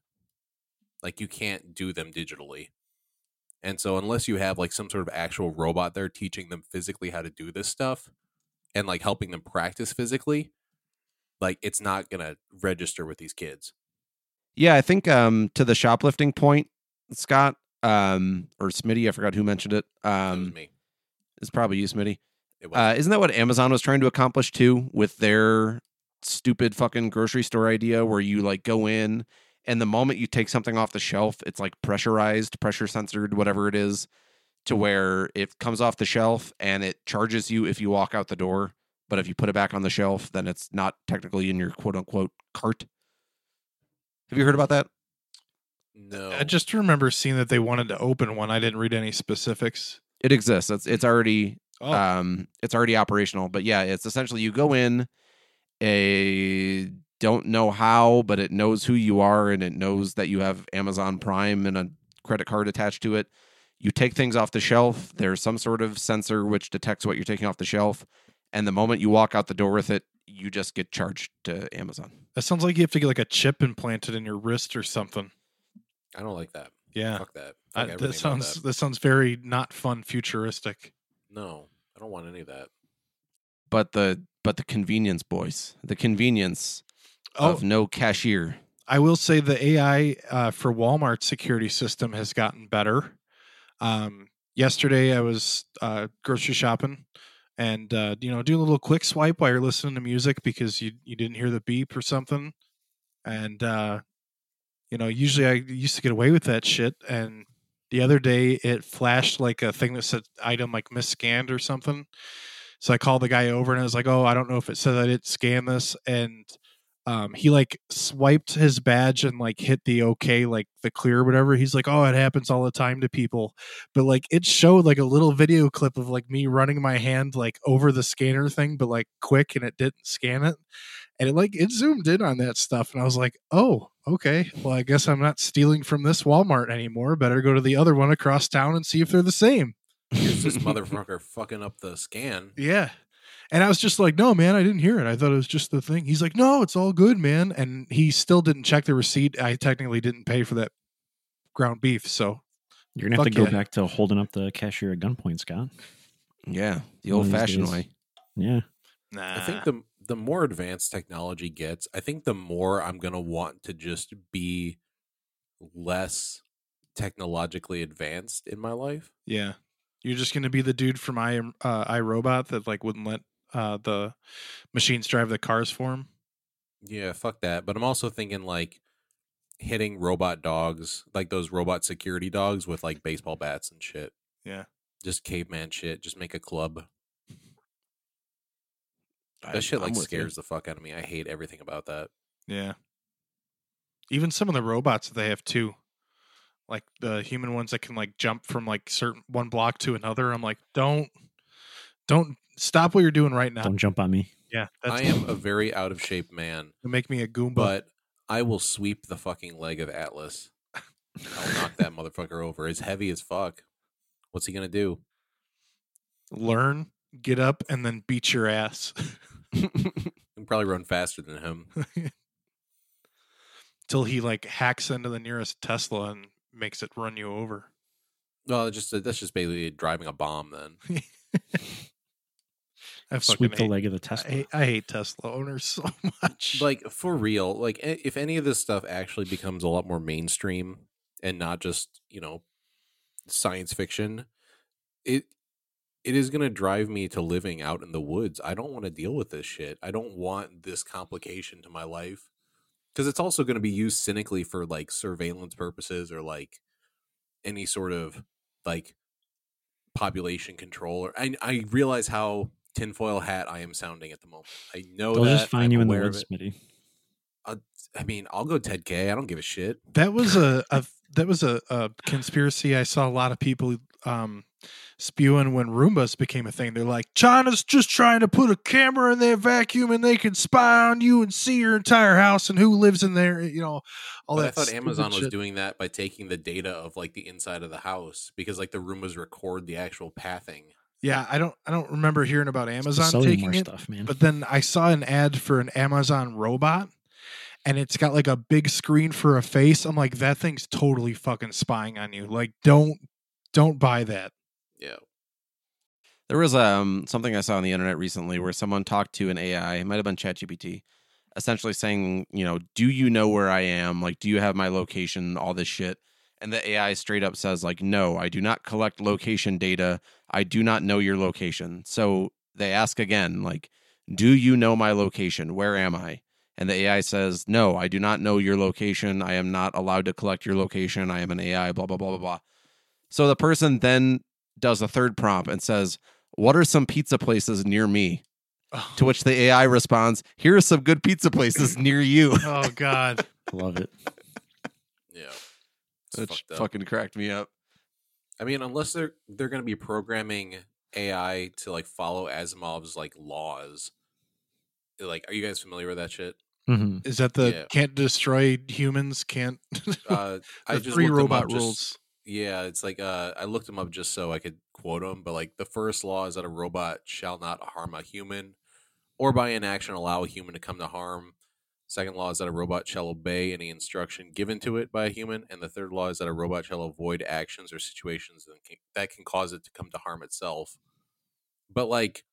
Like you can't do them digitally. And so unless you have like some sort of actual robot there teaching them physically how to do this stuff and like helping them practice physically, like it's not going to register with these kids. Yeah, I think um to the shoplifting point, Scott, um, or Smitty, I forgot who mentioned it. Um me. it's probably you, Smitty. It was. Uh, isn't that what Amazon was trying to accomplish too with their stupid fucking grocery store idea where you like go in and the moment you take something off the shelf, it's like pressurized, pressure censored, whatever it is, to where it comes off the shelf and it charges you if you walk out the door. But if you put it back on the shelf, then it's not technically in your quote unquote cart. Have you heard about that? No. I just remember seeing that they wanted to open one. I didn't read any specifics. It exists. It's it's already Oh, um it's already operational but yeah it's essentially you go in a don't know how but it knows who you are and it knows that you have amazon prime and a credit card attached to it you take things off the shelf there's some sort of sensor which detects what you're taking off the shelf and the moment you walk out the door with it you just get charged to amazon that sounds like you have to get like a chip implanted in your wrist or something. I don't like that. Yeah, Fuck that. I- Fuck that everything sounds that. that sounds very not fun, futuristic. No, I don't want any of that. but the but the convenience boys the convenience Oh, of no cashier I will say the AI uh, for Walmart security system has gotten better. Um, yesterday, I was uh, grocery shopping and uh, you know doing a little quick swipe while you're listening to music because you you didn't hear the beep or something, and uh, you know usually I used to get away with that shit, and the other day it flashed like a thing that said item like misscanned or something. So I called the guy over and I was like, "Oh, I don't know if it says I didn't scan this," and um, he like swiped his badge and like hit the okay, like the clear, or whatever. He's like, oh, it happens all the time to people, but like it showed like a little video clip of like me running my hand like over the scanner thing, but like quick, and it didn't scan it, and it like it zoomed in on that stuff, and I was like, oh, okay, well, I guess I'm not stealing from this Walmart anymore. Better go to the other one across town and see if they're the same. Here's this motherfucker fucking up the scan. Yeah. And I was just like, no, man, I didn't hear it. I thought it was just the thing. He's like, no, it's all good, man. And he still didn't check the receipt. I technically didn't pay for that ground beef. So You're gonna have to Fuck go yeah. back to holding up the cashier at gunpoint, Scott. yeah the old-fashioned way Yeah. nah. I think the the more advanced technology gets, I think the more I'm gonna want to just be less technologically advanced in my life. yeah, you're just gonna be the dude from I uh, I, Robot that like wouldn't let uh, the machines drive the cars for him. Yeah, fuck that. But I'm also thinking like hitting robot dogs, like those robot security dogs with like baseball bats and shit. Yeah. Just caveman shit. Just make a club. I- That shit I'm like with you. scares the fuck out of me. I hate everything about that. Yeah. Even some of the robots that they have too. Like the human ones that can like jump from like certain one block to another. I'm like, don't don't stop what you're doing right now. Don't jump on me. Yeah. That's I am a very out of shape man, make me a Goomba. but I will sweep the fucking leg of Atlas. I'll knock that motherfucker over. It's heavy as fuck. What's he gonna do? learn, get up, and then beat your ass. He can probably run faster than him. Till he like hacks into the nearest Tesla and makes it run you over. Well, just that's just basically driving a bomb. Then I fucking Sweep the hate, leg of the I Tesla. hate, I hate Tesla owners so much. like for real like if any of this stuff actually becomes a lot more mainstream and not just you know science fiction it it is going to drive me to living out in the woods i don't want to deal with this shit i don't want this complication to my life because it's also going to be used cynically for like surveillance purposes or like any sort of like population control or i, I realize how tinfoil hat i am sounding at the moment i know They'll that just find I'm you in the woods, it. Smitty. I mean, I'll go Ted K. I don't give a shit. that was a, a that was a, a conspiracy I saw a lot of people um spewing when Roombas became a thing. They're like, China's just trying to put a camera in their vacuum and they can spy on you and see your entire house and who lives in there. You know, all But I thought stupid Amazon was doing that by taking the data of like the inside of the house because like the Roombas record the actual pathing. Yeah, I don't I don't remember hearing about Amazon taking it. stuff, man. But then I saw an ad for an Amazon robot and it's got like a big screen for a face. I'm like, that thing's totally fucking spying on you. Like, don't don't buy that. Yeah. There was um something I saw on the internet recently where someone talked to an AI, it might have been ChatGPT, essentially saying, you know, do you know where I am? Like, do you have my location? All this shit. And the AI straight up says, like, no, I do not collect location data. I do not know your location. So they ask again, like, do you know my location? Where am I? And the AI says, no, I do not know your location. I am not allowed to collect your location. I am an AI, blah, blah, blah, blah, blah. So the person then does a third prompt and says, what are some pizza places near me? To which the AI responds, Here are some good pizza places near you. oh God. Love it. Yeah. It's Which fucking cracked me up. I mean, unless they're they're going to be programming AI to like follow Asimov's like laws. Like, are you guys familiar with that shit? hmm Is that the Yeah. can't destroy humans? Can't Uh, I just three robot up just- rules? Yeah, it's like uh, I looked them up just so I could quote them. But like the first law is that a robot shall not harm a human, or by inaction allow a human to come to harm. Second law is that a robot shall obey any instruction given to it by a human, and the third law is that a robot shall avoid actions or situations that can, that can cause it to come to harm itself. But like,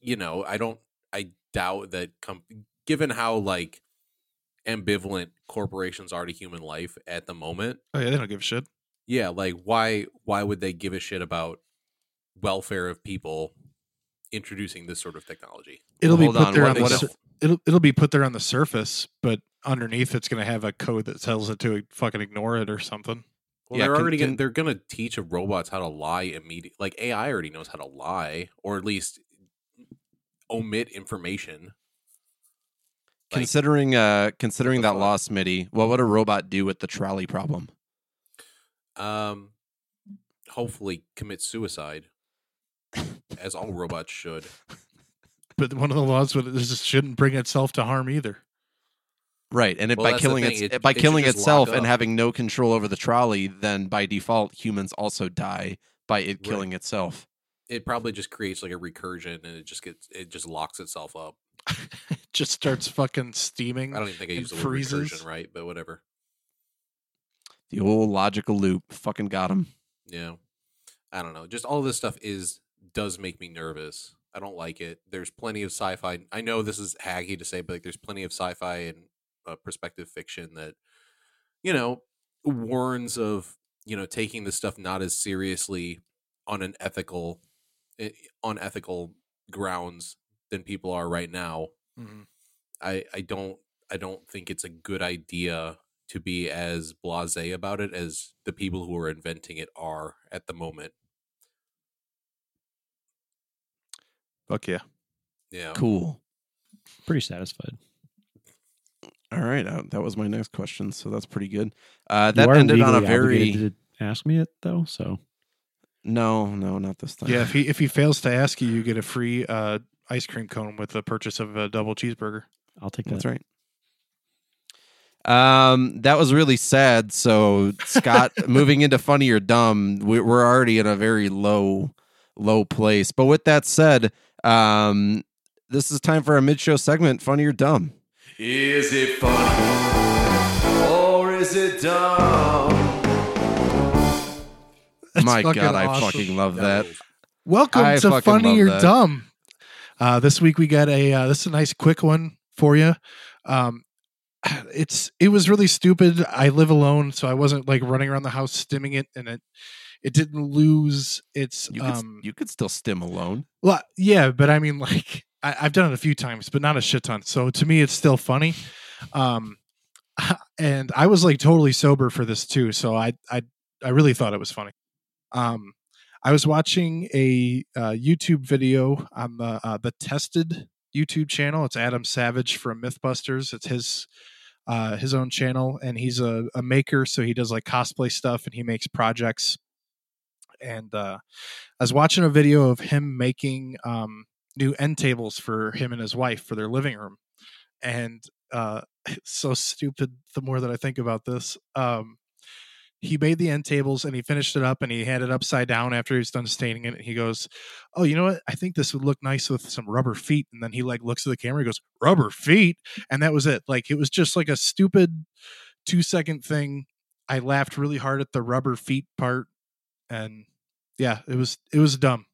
you know, I don't. I doubt that. Com- given how like ambivalent corporations are to human life at the moment, Oh yeah, they don't give a shit. yeah like why why would they give a shit about welfare of people introducing this sort of technology It'll be put on, there what- on the what sur- it'll it'll be put there on the surface, but underneath it's going to have a code that tells it to fucking ignore it or something. well Yeah, they're can- already can- gonna, they're gonna teach a robots how to lie immediately like ai already knows how to lie or at least omit information Like- considering uh considering that fuck? law, Smitty, what would a robot do with the trolley problem? um hopefully commit suicide as all robots should But one of the laws with it is it shouldn't bring itself to harm either. Right, and it, Well, by killing its, it- by it killing itself and having no control over the trolley, then by default humans also die by it Right. killing itself. it probably just creates like a recursion and it just gets it just locks itself up it just starts fucking steaming. i don't even think i It used the word freezes. recursion right but whatever The old logical loop, fucking got him. Yeah. I don't know. Just all this stuff is does make me nervous. I don't like it. There's plenty of sci-fi. I know this is hacky to say, but like there's plenty of sci-fi and uh, perspective fiction that you know warns of you know taking this stuff not as seriously on an ethical eh, on ethical grounds than people are right now. Mm-hmm. I I don't I don't think it's a good idea to be as blasé about it as the people who are inventing it are at the moment. Fuck yeah. Yeah. Cool. Pretty satisfied. All right, uh, that was my next question, so that's pretty good. Uh, that ended on a very ask me it though, so no, no, not this time. Yeah, if he if he fails to ask you, you get a free uh, ice cream cone with the purchase of a double cheeseburger. I'll take that. That's right. Um, that was really sad. So Scott, moving into funny or dumb, we- we're already in a very low, low place. But with that said, um, this is time for our mid-show segment, funny or dumb. Is it funny or is it dumb? That's My fucking God, I fucking love that. Welcome I to Funny or that. Dumb. Uh, this week we got a uh, this is a nice quick one for you. Um, it's it was really stupid. I live alone, so I wasn't like running around the house stimming it, and it it didn't lose its You could, um. you could still stim alone. well, yeah, but I mean, like I, I've done it a few times, but not a shit ton. So to me, it's still funny. Um, and I was like totally sober for this too, so I I I really thought it was funny. Um, I was watching a uh, YouTube video on the uh, the Tested YouTube channel. It's Adam Savage from MythBusters. It's his uh, his own channel, and he's a, a maker, so he does like cosplay stuff, and he makes projects. And uh, I was watching a video of him making um, new end tables for him and his wife for their living room, and uh, so stupid. The more that I think about this, um, he made the end tables and he finished it up and he had it upside down after he was done staining it. And he goes, "Oh, you know what? I think this would look nice with some rubber feet." And then he like looks at the camera, he goes, "Rubber feet," and that was it. Like it was just like a stupid two second thing. I laughed really hard at the rubber feet part, and yeah, it was it was dumb.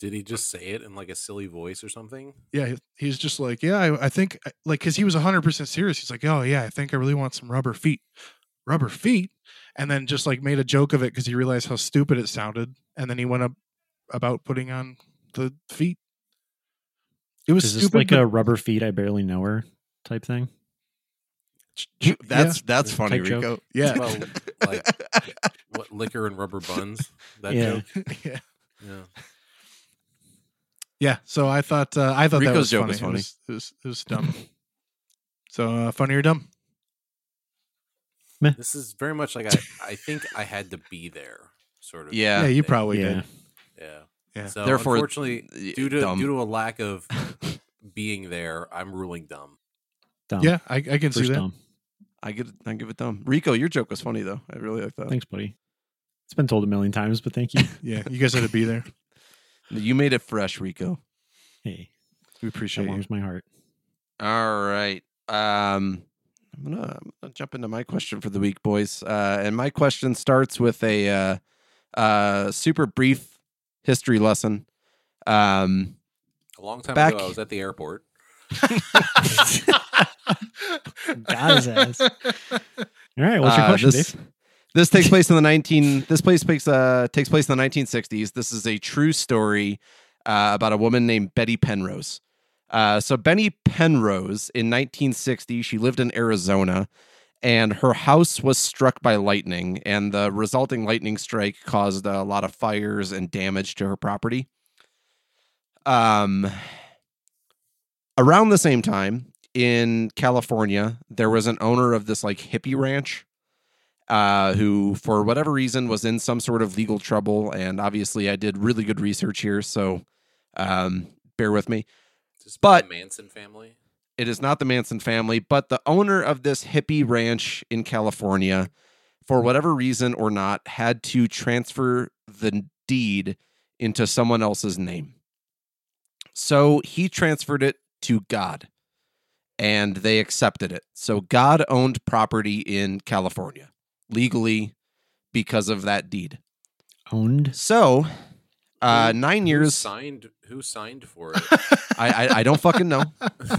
Did he just say it in like a silly voice or something? Yeah, he's just like, yeah, I, I think like because he was hundred percent serious. He's like, oh yeah, I think I really want some rubber feet, rubber feet, and then just like made a joke of it because he realized how stupid it sounded, and then he went up about putting on the feet. It was Is this stupid. like but- a rubber feet I barely know her type thing? That's that's Type funny, joke. Rico. yeah, Well, like what liquor and rubber buns? That Yeah. joke. yeah, Yeah. yeah. So I thought uh, I thought that Rico's was joke funny. was funny. It was, it was, it was dumb. so uh, funny or dumb? This is very much like I, I think I had to be there, sort of. Yeah. Yeah, you probably yeah. did. Yeah. Yeah. So Therefore, unfortunately, due to dumb. due to a lack of being there, I'm ruling dumb. Dumb. Yeah, I, I can see that. dumb. I give it, I give it dumb. Rico, your joke was funny though. I really like that. Thanks, buddy. It's been told a million times, but thank you. Yeah, you guys had to be there. You made it fresh, Rico. hey, We that appreciate you. warms my heart. All right. Um, I'm gonna, I'm gonna jump into my question for the week, boys. Uh, and my question starts with a uh, uh, super brief history lesson. Um, A long time Back- ago, I was at the airport. Got his ass. All right, what's your uh, question, this, Dave? This takes place in the 19. This place takes uh takes place in the 1960s. This is a true story uh, about a woman named Betty Penrose. Uh, so Benny Penrose in 1960, she lived in Arizona, and her house was struck by lightning, and the resulting lightning strike caused a lot of fires and damage to her property. Um, around the same time in California, there was an owner of this like hippie ranch uh, who, for whatever reason, was in some sort of legal trouble. And obviously, I did really good research here, so um, bear with me. Is this But- the Manson family? It is not the Manson family, but the owner of this hippie ranch in California, for whatever reason or not, had to transfer the deed into someone else's name. So he transferred it to God, and they accepted it. So God owned property in California legally because of that deed. Owned. So, uh, nine who years. signed. Who signed for it? I, I I don't fucking know.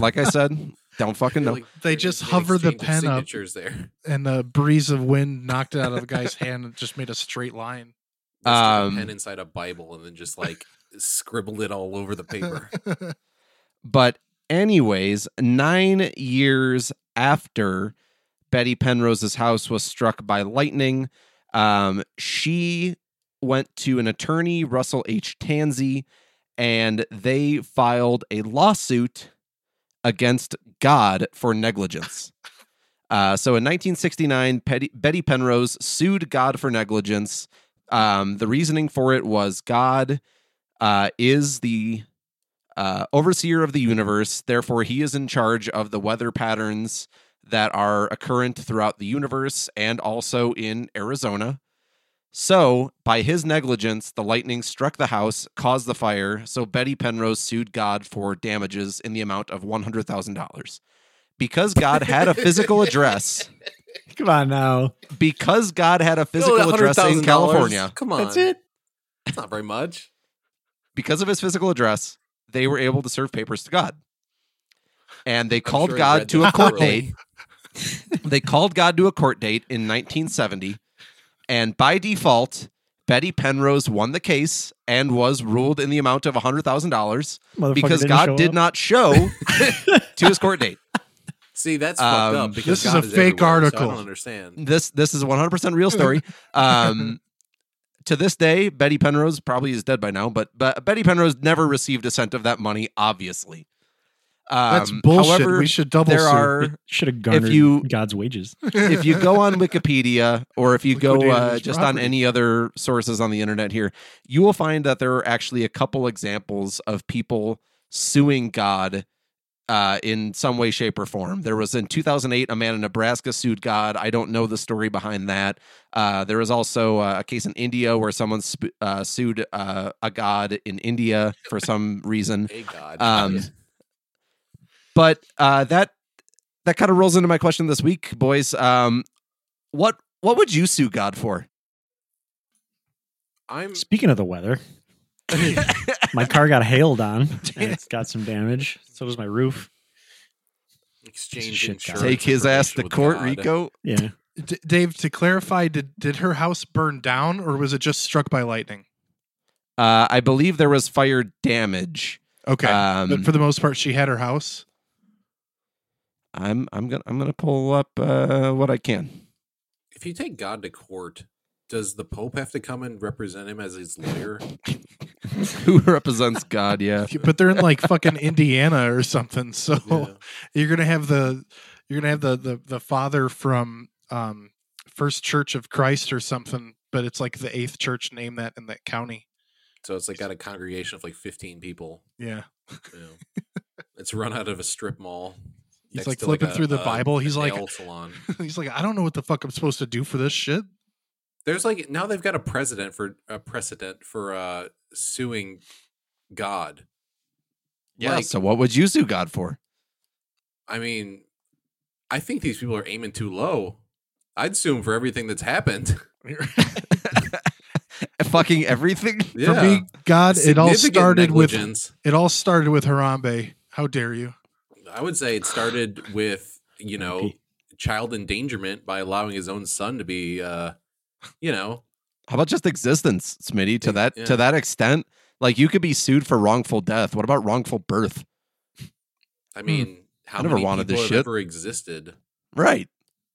Like I said, don't fucking know. Like, They just an hovered the exchange of pen up. signatures there. and the breeze of wind knocked it out of the guy's hand and just made a straight line. They Um, pen inside a Bible and then just like scribbled it all over the paper. But anyways, nine years after Betty Penrose's house was struck by lightning, um, she went to an attorney, Russell H. Tansie, and they filed a lawsuit against God for negligence. Uh, so in 1969, Petty, Betty Penrose sued God for negligence. Um, the reasoning for it was God uh, is the uh, overseer of the universe. Therefore, he is in charge of the weather patterns that are occurrent throughout the universe and also in Arizona. So, by his negligence, the lightning struck the house, caused the fire. So, Betty Penrose sued God for damages in the amount of $100,000. Because God had a physical address, Come on now. because God had a Oh, physical that address in California, Come on. That's it. That's not very much. because of his physical address, they were able to serve papers to God. And they called sure God to them a court date. they called God to a court date in 1970. And by default, Betty Penrose won the case and was ruled in the amount of $100,000 because God did up. not show to his court date. See, that's Um, fucked up. Because this is God a fake everywhere, so article. I don't understand. This this is a 100% real story. Um, to this day, Betty Penrose probably is dead by now, but but Betty Penrose never received a cent of that money. Obviously, um, That's bullshit. However, we should double there sue. are Should have garnered you- God's wages. if you go on Wikipedia or if you go uh, his just on any other sources on the internet here, you will find that there are actually a couple examples of people suing God uh, in some way, shape, or form. There was in 2008 a man in Nebraska sued God. I don't know the story behind that. Uh, there was also uh, a case in India where someone sp- uh, sued uh, a god in India for some reason. Hey, God. Um, but uh, that that kind of rolls into my question this week, boys. Um, what what would you sue God for? I'm Speaking of the weather, my car got hailed on and it's got some damage. So does my roof. exchanging shit, God. insurance Take his ass to court, God. Rico. Yeah. D- Dave, to clarify, did did her house burn down or was it just struck by lightning? Uh, I believe there was fire damage. Okay, Um, but for the most part, she had her house. I'm I'm gonna I'm gonna pull up uh, what I can. If you take God to court, does the Pope have to come and represent him as his lawyer? Who represents God? Yeah. But they're in like fucking Indiana or something. So Yeah. you're gonna have the you're gonna have the the, the father from um, First Church of Christ or something. But it's like the eighth church name that in that county. So it's like got a congregation of like 15 people. Yeah, You know. it's run out of a strip mall. He's like to, flipping a- through the a- Bible. He's like salon. he's like I don't know what the fuck I'm supposed to do for this shit. There's like now they've got a precedent for a precedent for uh suing God. Yeah. Like, so what would you sue God for? I mean, I think these people are aiming too low. I'd sue him for everything that's happened. Fucking everything. Yeah. For me, God, it all started with it all started with Harambe. How dare you? I would say it started with, you know, child endangerment by allowing his own son to be uh you know, How about just existence, Smitty? To that Yeah. to that extent, like you could be sued for wrongful death. What about wrongful birth? I mean, how Hmm. I never many wanted people this have shit. ever existed, Right.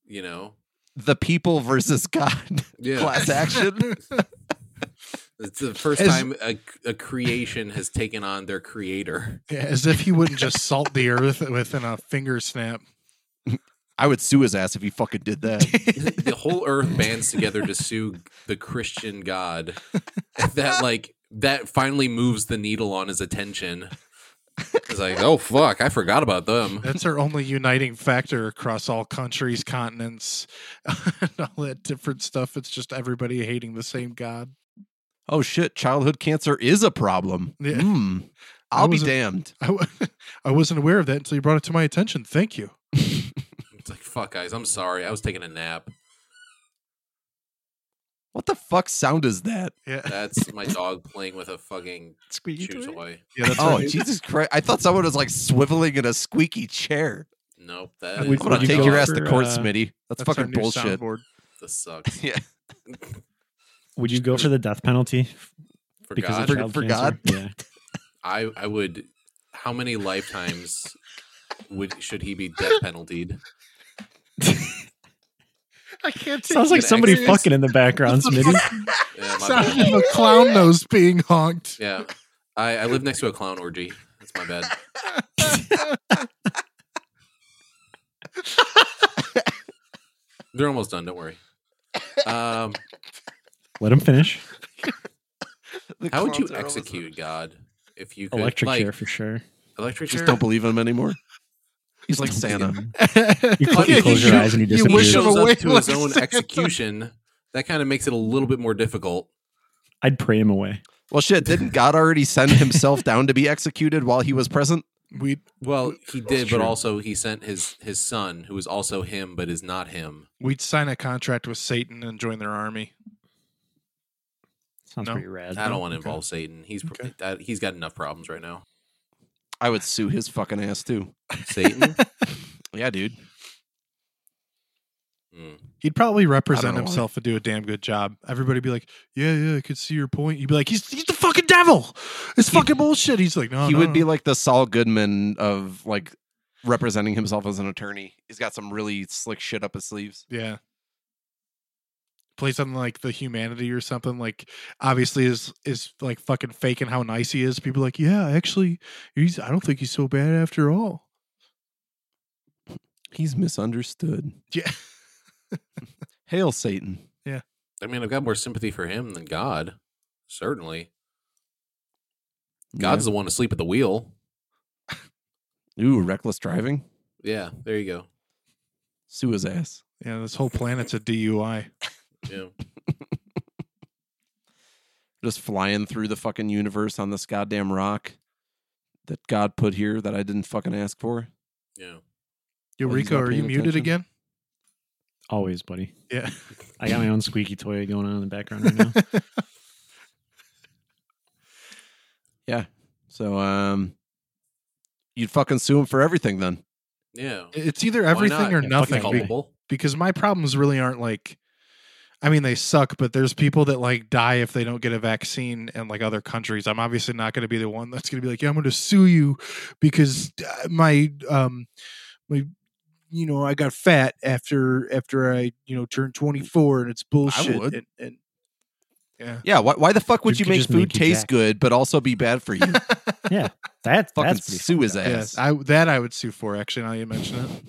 you know? The people versus God Yeah. class action. It's the first As- time a, a creation has taken on their creator. Yeah, as if he wouldn't just salt the earth within a finger snap. I would sue his ass if he fucking did that. the whole earth bands together to sue the Christian God. That like that finally moves the needle on his attention. It's like, oh fuck, I forgot about them. That's our only uniting factor across all countries, continents, and all that different stuff. It's just everybody hating the same God. Oh shit, childhood cancer is a problem. Yeah. Hmm. I I'll be damned. I, w- I wasn't aware of that until you brought it to my attention. Thank you. It's like, fuck, guys, I'm sorry. I was taking a nap. What the fuck sound is that? Yeah, That's my dog playing with a fucking Squeaky chew toy? toy. yeah. That's Oh right. Jesus Christ! I thought someone was like swiveling in a squeaky chair. Nope, that we- I'm gonna Would you take go your ass for, to court, uh, Smitty. That's, That's fucking bullshit. soundboard. This sucks. Yeah. Would you go for the death penalty For because God, of child For cancer? God? Yeah. I I would. How many lifetimes would should he be death penaltied? I can't take Sounds like somebody experience. fucking in the background, Smitty. Yeah, my Sound a clown nose being honked. yeah. I, I live next to a clown orgy. That's my bad. They're almost done. Don't worry. Um, Let him finish. How would you clowns are always- execute God if you could Electric like, chair for sure. Electric chair. Just don't believe him anymore. He's like Santa. You, cl- you close your eyes and he you If he wish him shows away up to like his own Santa. execution. That kind of makes it a little bit more difficult. I'd pray him away. Well, shit, didn't God already send himself down to be executed while he was present? we Well, he did, true. but also he sent his his son, who is also him, but is not him. we'd sign a contract with Satan and join their army. Sounds No. pretty rad. I don't want to okay. involve Satan. He's pr- Okay. that, he's got enough problems right now. I would sue his fucking ass too. Satan. Yeah, dude. Mm. He'd probably represent know why. himself and do a damn good job. Everybody be like, "Yeah, yeah, I could see your point." You'd be like, "He's he's the fucking devil. It's He- fucking bullshit." He's like, "No, he no, would be like the Saul Goodman of like representing himself as an attorney. He's got some really slick shit up his sleeves. yeah." Play something like the humanity or something like obviously is is like fucking faking how nice he is. People are like, yeah, actually, he's. I don't think he's so bad after all. He's misunderstood. Yeah, Hail Satan. Yeah. I mean, I've got more sympathy for him than God. Certainly, God's the one asleep at the wheel. Ooh, reckless driving. Yeah, there you go. Sue his ass. yeah. This whole planet's a DUI. Yeah, Just flying through the fucking universe on this goddamn rock that God put here that I didn't fucking ask for. yeah. Yo, Well, he's Rico, not are you paying muted attention. again? Always, buddy. Yeah. I got my own squeaky toy going on in the background right now. Yeah. So um you'd fucking sue him for everything then. Yeah. it's either Why everything not? or Yeah, fuck nothing. be- Culpable. because my problems really aren't like I mean they suck, but there's people that like die if they don't get a vaccine in like other countries. I'm obviously not going to be the one that's going to be like, yeah, I'm going to sue you because uh, my um my you know I got fat after after I you know turned 24 and it's bullshit. would. And, and yeah, Yeah, why, why the fuck would Dude you make food make you taste jack. good but also be bad for you? Yeah, that, fucking that's sue his ass. yes, I that I would sue for. Actually, now you mention it.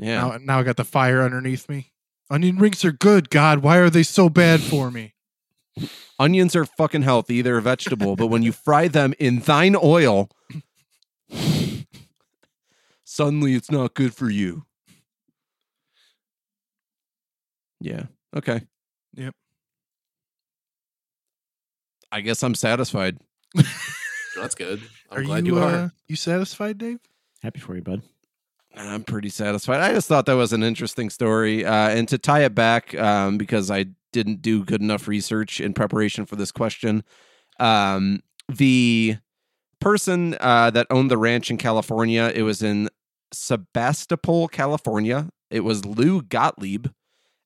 Yeah. Now, now I got the fire underneath me. Onion rings are good. God, why are they so bad for me? Onions are fucking healthy, they're a vegetable, but when you fry them in thine oil, suddenly it's not good for you. Yeah. Okay. Yep. I guess I'm satisfied. That's good. I'm are glad you you, are. uh, you satisfied, Dave? Happy for you, bud. I'm pretty satisfied. I just thought that was an interesting story. Uh, and to tie it back, um, because I didn't do good enough research in preparation for this question, um, the person uh, that owned the ranch in California, it was in Sebastopol, California. It was Lou Gottlieb.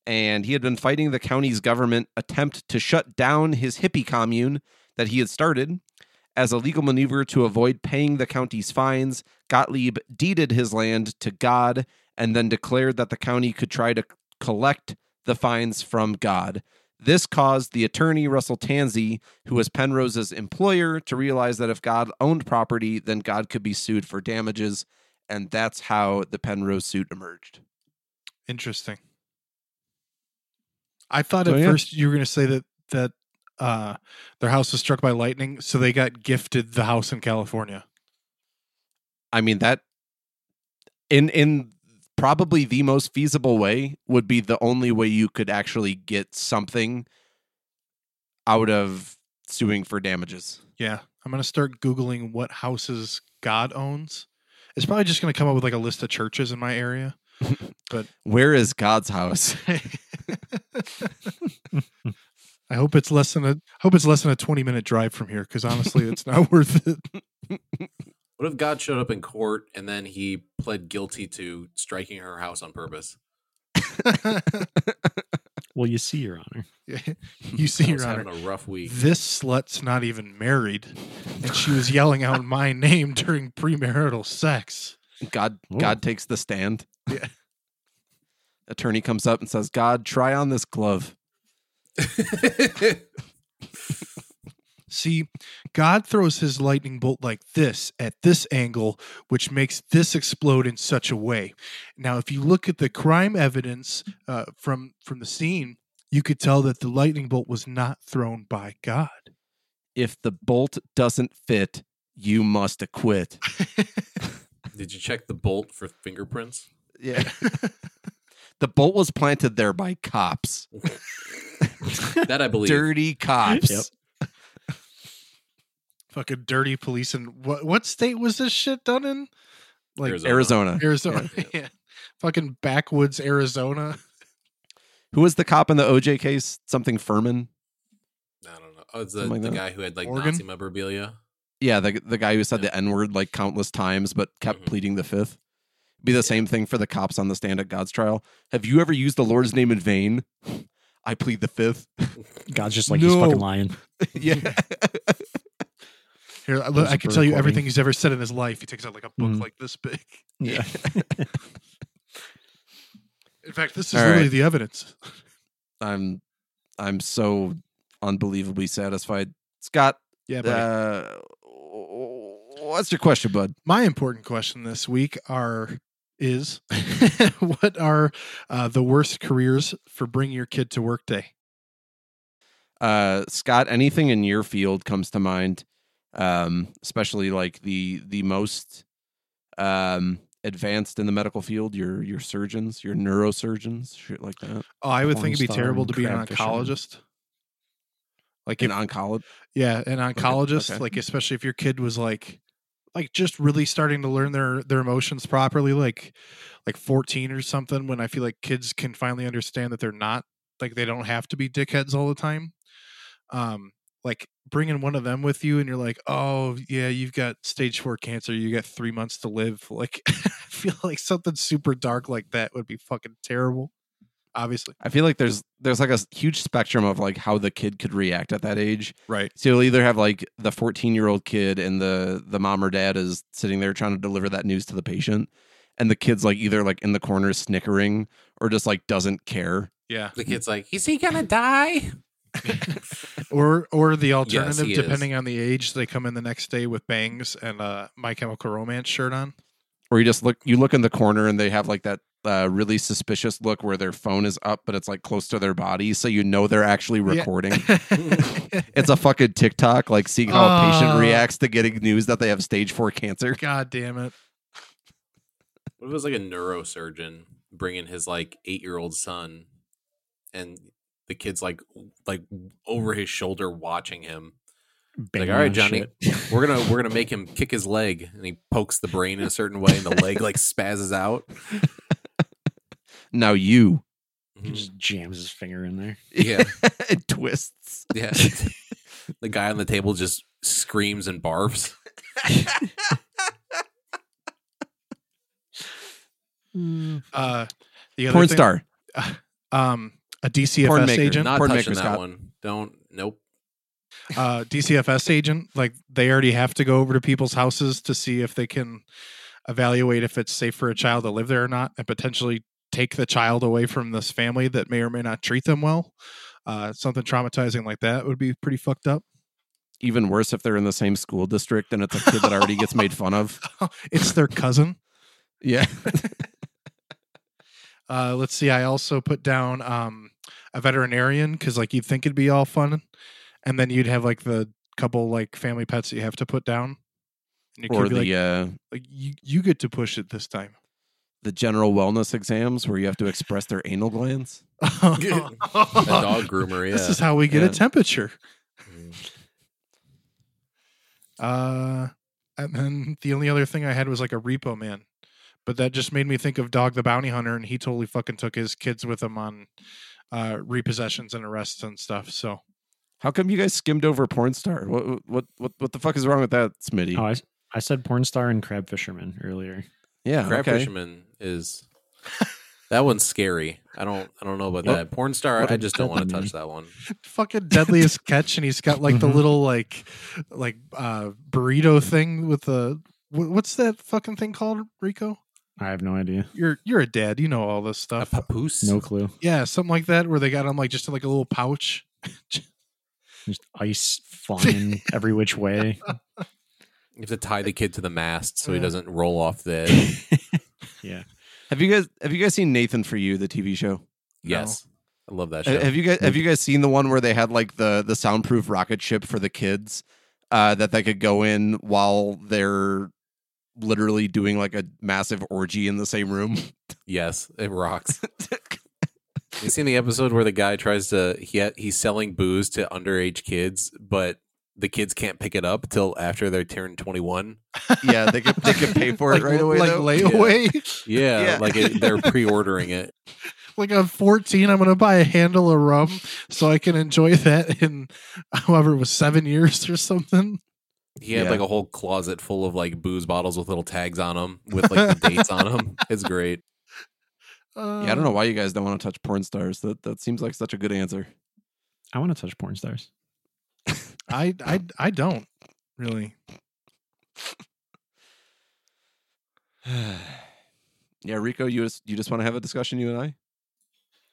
And he had been fighting the county's government attempt to shut down his hippie commune that he had started. As a legal maneuver to avoid paying the county's fines, Gottlieb deeded his land to God and then declared that the county could try to collect the fines from God. This caused the attorney, Russell Tansie, who was Penrose's employer, to realize that if God owned property, then God could be sued for damages. And that's how the Penrose suit emerged. Interesting. I thought So, at yeah. first you were going to say that that uh, their house was struck by lightning, so they got gifted the house in California. I mean, that in in probably the most feasible way would be the only way you could actually get something out of suing for damages. Yeah, I'm going to start googling what houses God owns. It's probably just going to come up with like a list of churches in my area. But where is God's house? I hope it's less than a hope it's less than a 20 minute drive from here because honestly, it's not worth it. What if God showed up in court and then he pled guilty to striking her house on purpose? Well, you see, Your Honor. you see, Your Honor, having a rough week. this slut's not even married, and she was yelling out my name during premarital sex. God Ooh. God oh. takes the stand. Yeah. Attorney comes up and says, "God, try on this glove." See, God throws his lightning bolt like this at this angle, which makes this explode in such a way. Now, if you look at the crime evidence uh, from from the scene, you could tell that the lightning bolt was not thrown by God. If the bolt doesn't fit, you must acquit. Did you check the bolt for fingerprints? Yeah. the bolt was planted there by cops. That I believe. Dirty cops. Yep. Fucking dirty police. And what what state was this shit done in? Like Arizona. Arizona. Arizona. yeah. Fucking backwoods Arizona. Who was the cop in the OJ case? Something Fuhrman? I don't know. Oh, it's the, Something the guy who had like Oregon? Nazi memorabilia. Yeah, the the guy who said Yeah. the N word like countless times but kept Mhm. pleading the fifth. Be the same thing for the cops on the stand at God's trial. Have you ever used the Lord's name in vain? I plead the fifth. God's just like he's fucking lying. yeah. Here, I, I can tell you everything he's ever said in his life. He takes out like a book Mhm. like this big. Yeah. In fact, this is All literally right. the evidence. I'm I'm so unbelievably satisfied. Scott, Yeah, but uh, what's your question, bud? my important question this week are is what are uh, the worst careers for bring your kid to work day? Uh, Scott, anything in your field comes to mind, um, especially like the the most um, advanced in the medical field. Your your surgeons, your neurosurgeons, shit like that. Oh, I would Porn think it'd be terrible to be an oncologist. Like an oncologist, yeah, an oncologist, okay. like especially if your kid was like like just really starting to learn their their emotions properly, like like 14 or something, when I feel like kids can finally understand that they're not like they don't have to be dickheads all the time. Um like bringing one of them with you and you're like, "Oh, yeah, you've got stage 4 cancer. You got 3 months to live." Like I feel like something super dark like that would be fucking terrible. Obviously. I feel like there's there's like a huge spectrum of like how the kid could react at that age. Right. So you'll either have like the 14 year old kid and the the mom or dad is sitting there trying to deliver that news to the patient, and the kid's like either like in the corner snickering or just like doesn't care. Yeah. The kid's like, is he gonna die? or or the alternative he is. depending on the age they come in the next day with bangs and a my chemical romance shirt on Or you just look you look in the corner and they have like that uh, really suspicious look where their phone is up but it's like close to their body, so you know they're actually Yeah. recording. It's a fucking TikTok, like seeing how a patient Oh. reacts to getting news that they have stage four cancer. god damn it What if it was like a neurosurgeon bringing his like eight year old son, and the kid's like like over his shoulder watching him. Like, all right, Johnny, shit. we're gonna we're gonna make him kick his leg, and he pokes the brain in a certain way, and the leg like spazzes out. Now you He just jams his finger in there. Yeah, it twists. yeah. the guy on the table just screams and barfs. uh the other Porn thing- star. um a dcfs Porn maker. agent Not Porn touching maker, that Scott. one. Don't. Nope. uh dcfs agent like they already have to go over to people's houses to see if they can evaluate if it's safe for a child to live there or not and potentially take the child away from this family that may or may not treat them well uh something traumatizing like that would be pretty fucked up Even worse if they're in the same school district and it's a kid that already gets made fun of. it's their cousin Yeah. Uh, let's see. I also put down um, a veterinarian because, like, you'd think it'd be all fun, and then you'd have like the couple like family pets that you have to put down. And you or the like, uh, like you, you get to push it this time. The general wellness exams where you have to express their anal glands. A dog groomer. Yeah. This is how we get Yeah. a temperature. Mm. Uh, and then the only other thing I had was like a repo man, but that just made me think of Dog the Bounty Hunter, and he totally fucking took his kids with him on uh, repossessions and arrests and stuff. So How come you guys skimmed over porn star? What what what what the fuck is wrong with that, Smitty? Oh, I, s- I said porn star and crab fisherman earlier. yeah, Crab okay. fisherman is that one's scary. I don't I don't know about What- that. Porn star, I just don't want to touch that one. fucking deadliest catch and he's got like the Mhm. little like like uh burrito thing with the what's that fucking thing called rico I have no idea. you're you're a dad you know all this stuff. A papoose. No clue. yeah something like that where they got him like just in like a little pouch Just ice flying every which way. You have to tie the kid to the mast so he doesn't roll off the edge. yeah. Have you guys have you guys seen Nathan for You, the TV show? yes. I love that show. Have you guys have you guys seen the one where they had like the the soundproof rocket ship for the kids uh, that they could go in while they're literally doing like a massive orgy in the same room? Yes, it rocks. you seen the episode where the guy tries to he ha- he's selling booze to underage kids, but the kids can't pick it up till after they turn twenty one. yeah, they could they could pay for like, it right away. like though. layaway. Yeah, Yeah. like it, they're pre ordering it. like I'm 14, I'm gonna buy a handle of rum so I can enjoy that in however it was seven years or something. He had Yeah. like a whole closet full of like booze bottles with little tags on them with like the dates on them. It's great. Uh, yeah, I don't know why you guys don't want to touch porn stars. That that seems like such a good answer. I want to touch porn stars. I I I don't really. yeah, Rico, you just you just want to have a discussion, you and I.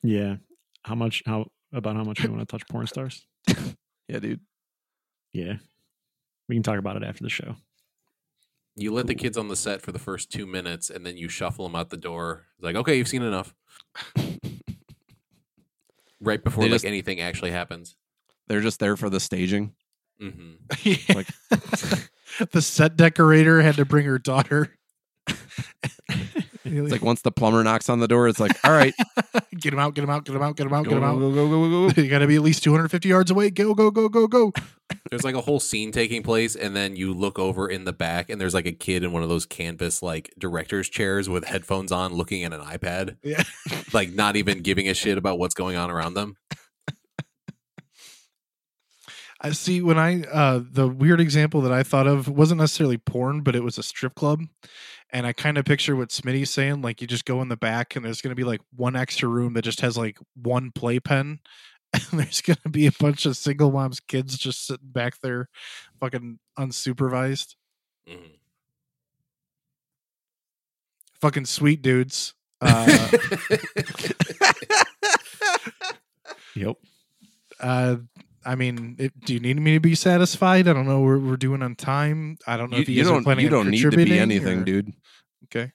Yeah. How much? How about how much we want to touch porn stars? Yeah, dude. Yeah. We can talk about it after the show. You let the kids on the set for the first two minutes and then you shuffle them out the door. It's like, okay, you've seen enough. right before They like just- anything actually happens. They're just there for the staging. Hmm Like- the set decorator had to bring her daughter. It's like once the plumber knocks on the door, it's like, all right, get him out, get him out, get him out, get him out, go, get him out. go, go, go, go, go. You got to be at least 250 yards away. Go, go, go, go, go. There's like a whole scene taking place, and then you look over in the back, and there's like a kid in one of those canvas like director's chairs with headphones on, looking at an iPad, Yeah. like not even giving a shit about what's going on around them. I see when I uh the weird example that I thought of wasn't necessarily porn, but it was a strip club. And I kind of picture what Smitty's saying, like you just go in the back and there's gonna be like one extra room that just has like one playpen. And there's gonna be a bunch of single moms kids just sitting back there fucking unsupervised. Mhm. Fucking sweet dudes. Uh Yep. uh I mean, it, do you need me to be satisfied? I don't know. We're, we're doing on time. I don't know You, if you, you guys are don't planning you don't need to be anything, or- dude. Okay.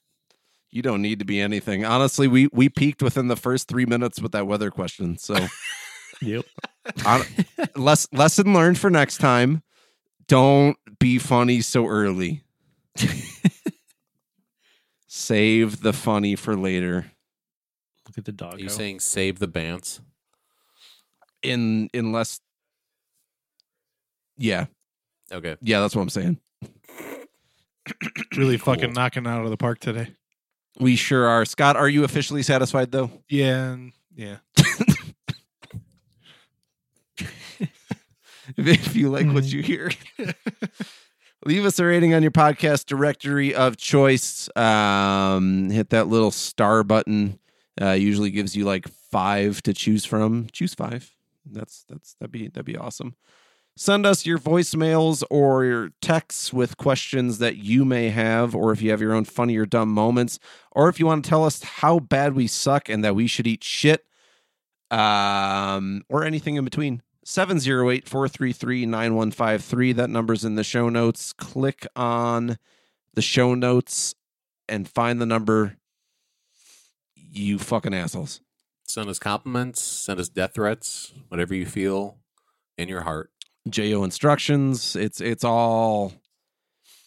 You don't need to be anything. Honestly, we we peaked within the first three minutes with that weather question. So Yep. on, less lesson learned for next time. Don't be funny so early. Save the funny for later. Look at the dog. Are you saying save the bants? In unless Yeah. Okay. Yeah, that's what I'm saying. Really Cool. fucking knocking out of the park today. We sure are. Scott, are you officially satisfied though? Yeah. Yeah. if you like what you hear. Leave us a rating on your podcast directory of choice. Um, hit that little star button. Uh, usually gives you like five to choose from. Choose five. That's that's that'd be that'd be awesome. Send us your voicemails or your texts with questions that you may have, or if you have your own funny or dumb moments, or if you want to tell us how bad we suck and that we should eat shit, um, or anything in between. 708 433 9153. That number's in the show notes. Click on the show notes and find the number. You fucking assholes. Send us compliments, send us death threats, whatever you feel in your heart. JO instructions. It's it's all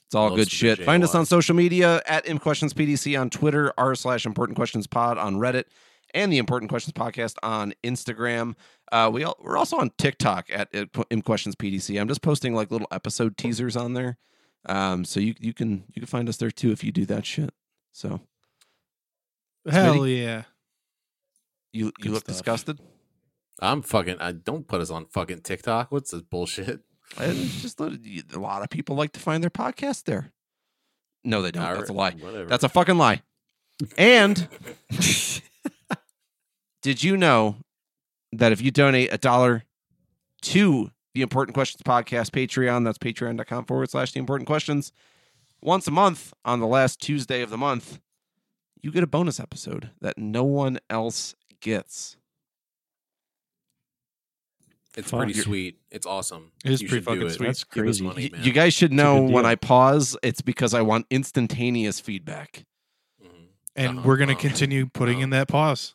it's all Most good shit. Find us on social media at ImpQuestionsPDC on Twitter, r slash Important Questions Pod on Reddit, and the Important Questions Podcast on Instagram. Uh, we al- we're also on TikTok at ImpQuestionsPDC. I'm just posting like little episode teasers on there, um, so you you can you can find us there too if you do that shit. So Hell yeah. you you Good look stuff. disgusted. I'm fucking. I don't put us on fucking TikTok. What's this bullshit? It's just a lot of people like to find their podcast there. No, they don't. That's a lie. Whatever. That's a fucking lie. And did you know that if you donate a dollar to the Important Questions Podcast Patreon, that's patreon.com forward slash the important questions, once a month on the last Tuesday of the month, you get a bonus episode that no one else gets. It's Fuck. pretty sweet. It's awesome. It is You pretty should do fucking it. sweet. That's Give crazy. money, Y- man. you guys should know when. I pause, it's because I want instantaneous feedback. Mhm. And Uh-huh, we're gonna uh-huh, continue putting in that pause.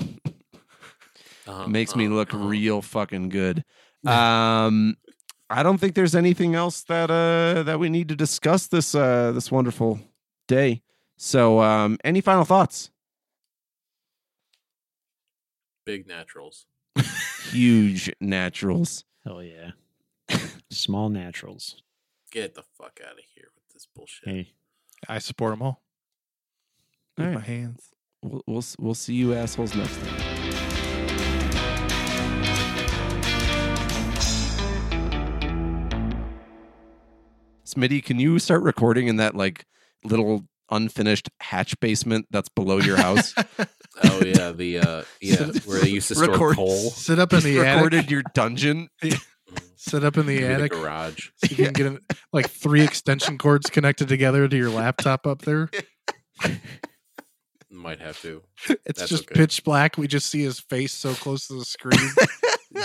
uh-huh, Makes me uh-huh, look uh-huh. real fucking good. Um, I don't think there's anything else that uh that we need to discuss this uh this wonderful day. So, um, any final thoughts? big naturals. Huge naturals. Hell yeah. Small naturals. Get the fuck out of here with this bullshit. Hey, I support them all. All With my hands. we'll, we'll we'll see you assholes next time. Smitty, can you start recording in that like little unfinished hatch basement that's below your house? Oh yeah, the uh yeah, where they used to store Record- coal. Sit up in Just the recorded attic. your dungeon. Sit up in the Maybe the attic. garage. so you can get an, like three extension cords connected together to your laptop up there. Might have to. It's That's just okay. pitch black. We just see his face so close to the screen.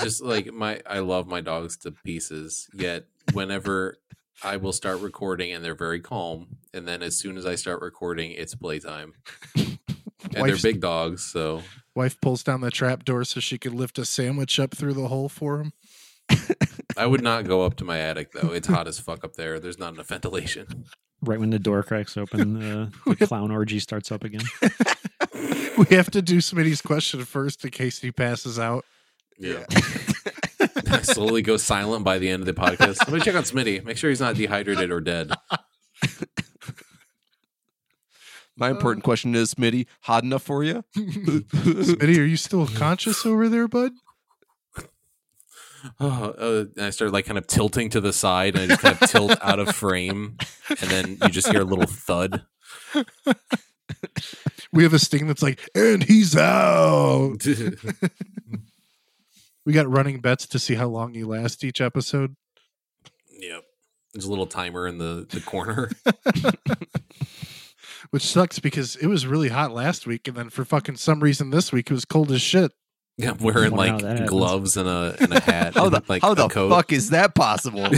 Just like my I love my dogs to pieces, yet whenever I will start recording and they're very calm, and then as soon as I start recording, it's playtime. And they're big dogs, so Wife pulls down the trap door so she could lift a sandwich up through the hole for him. I would not go up to my attic though. It's hot as fuck up there. There's not enough ventilation. right when the door cracks open, uh, the clown orgy starts up again. We have to do Smitty's question first in case he passes out. Yeah. I slowly go silent by the end of the podcast. Let me check on Smitty. Make sure he's not dehydrated or dead. My important question is, Smitty, hot enough for you? Smitty, are you still conscious over there, bud? Oh, uh, and I started like kind of tilting to the side, and I just kind of tilt out of frame, and then you just hear a little thud. We have a sting that's like, and he's out. We got running bets to see how long you last each episode. Yep. There's a little timer in the, the corner. Which sucks because it was really hot last week and then for fucking some reason this week it was cold as shit. Yeah, wearing like gloves and a and a hat. how the, and, like, how the coat. fuck is that possible?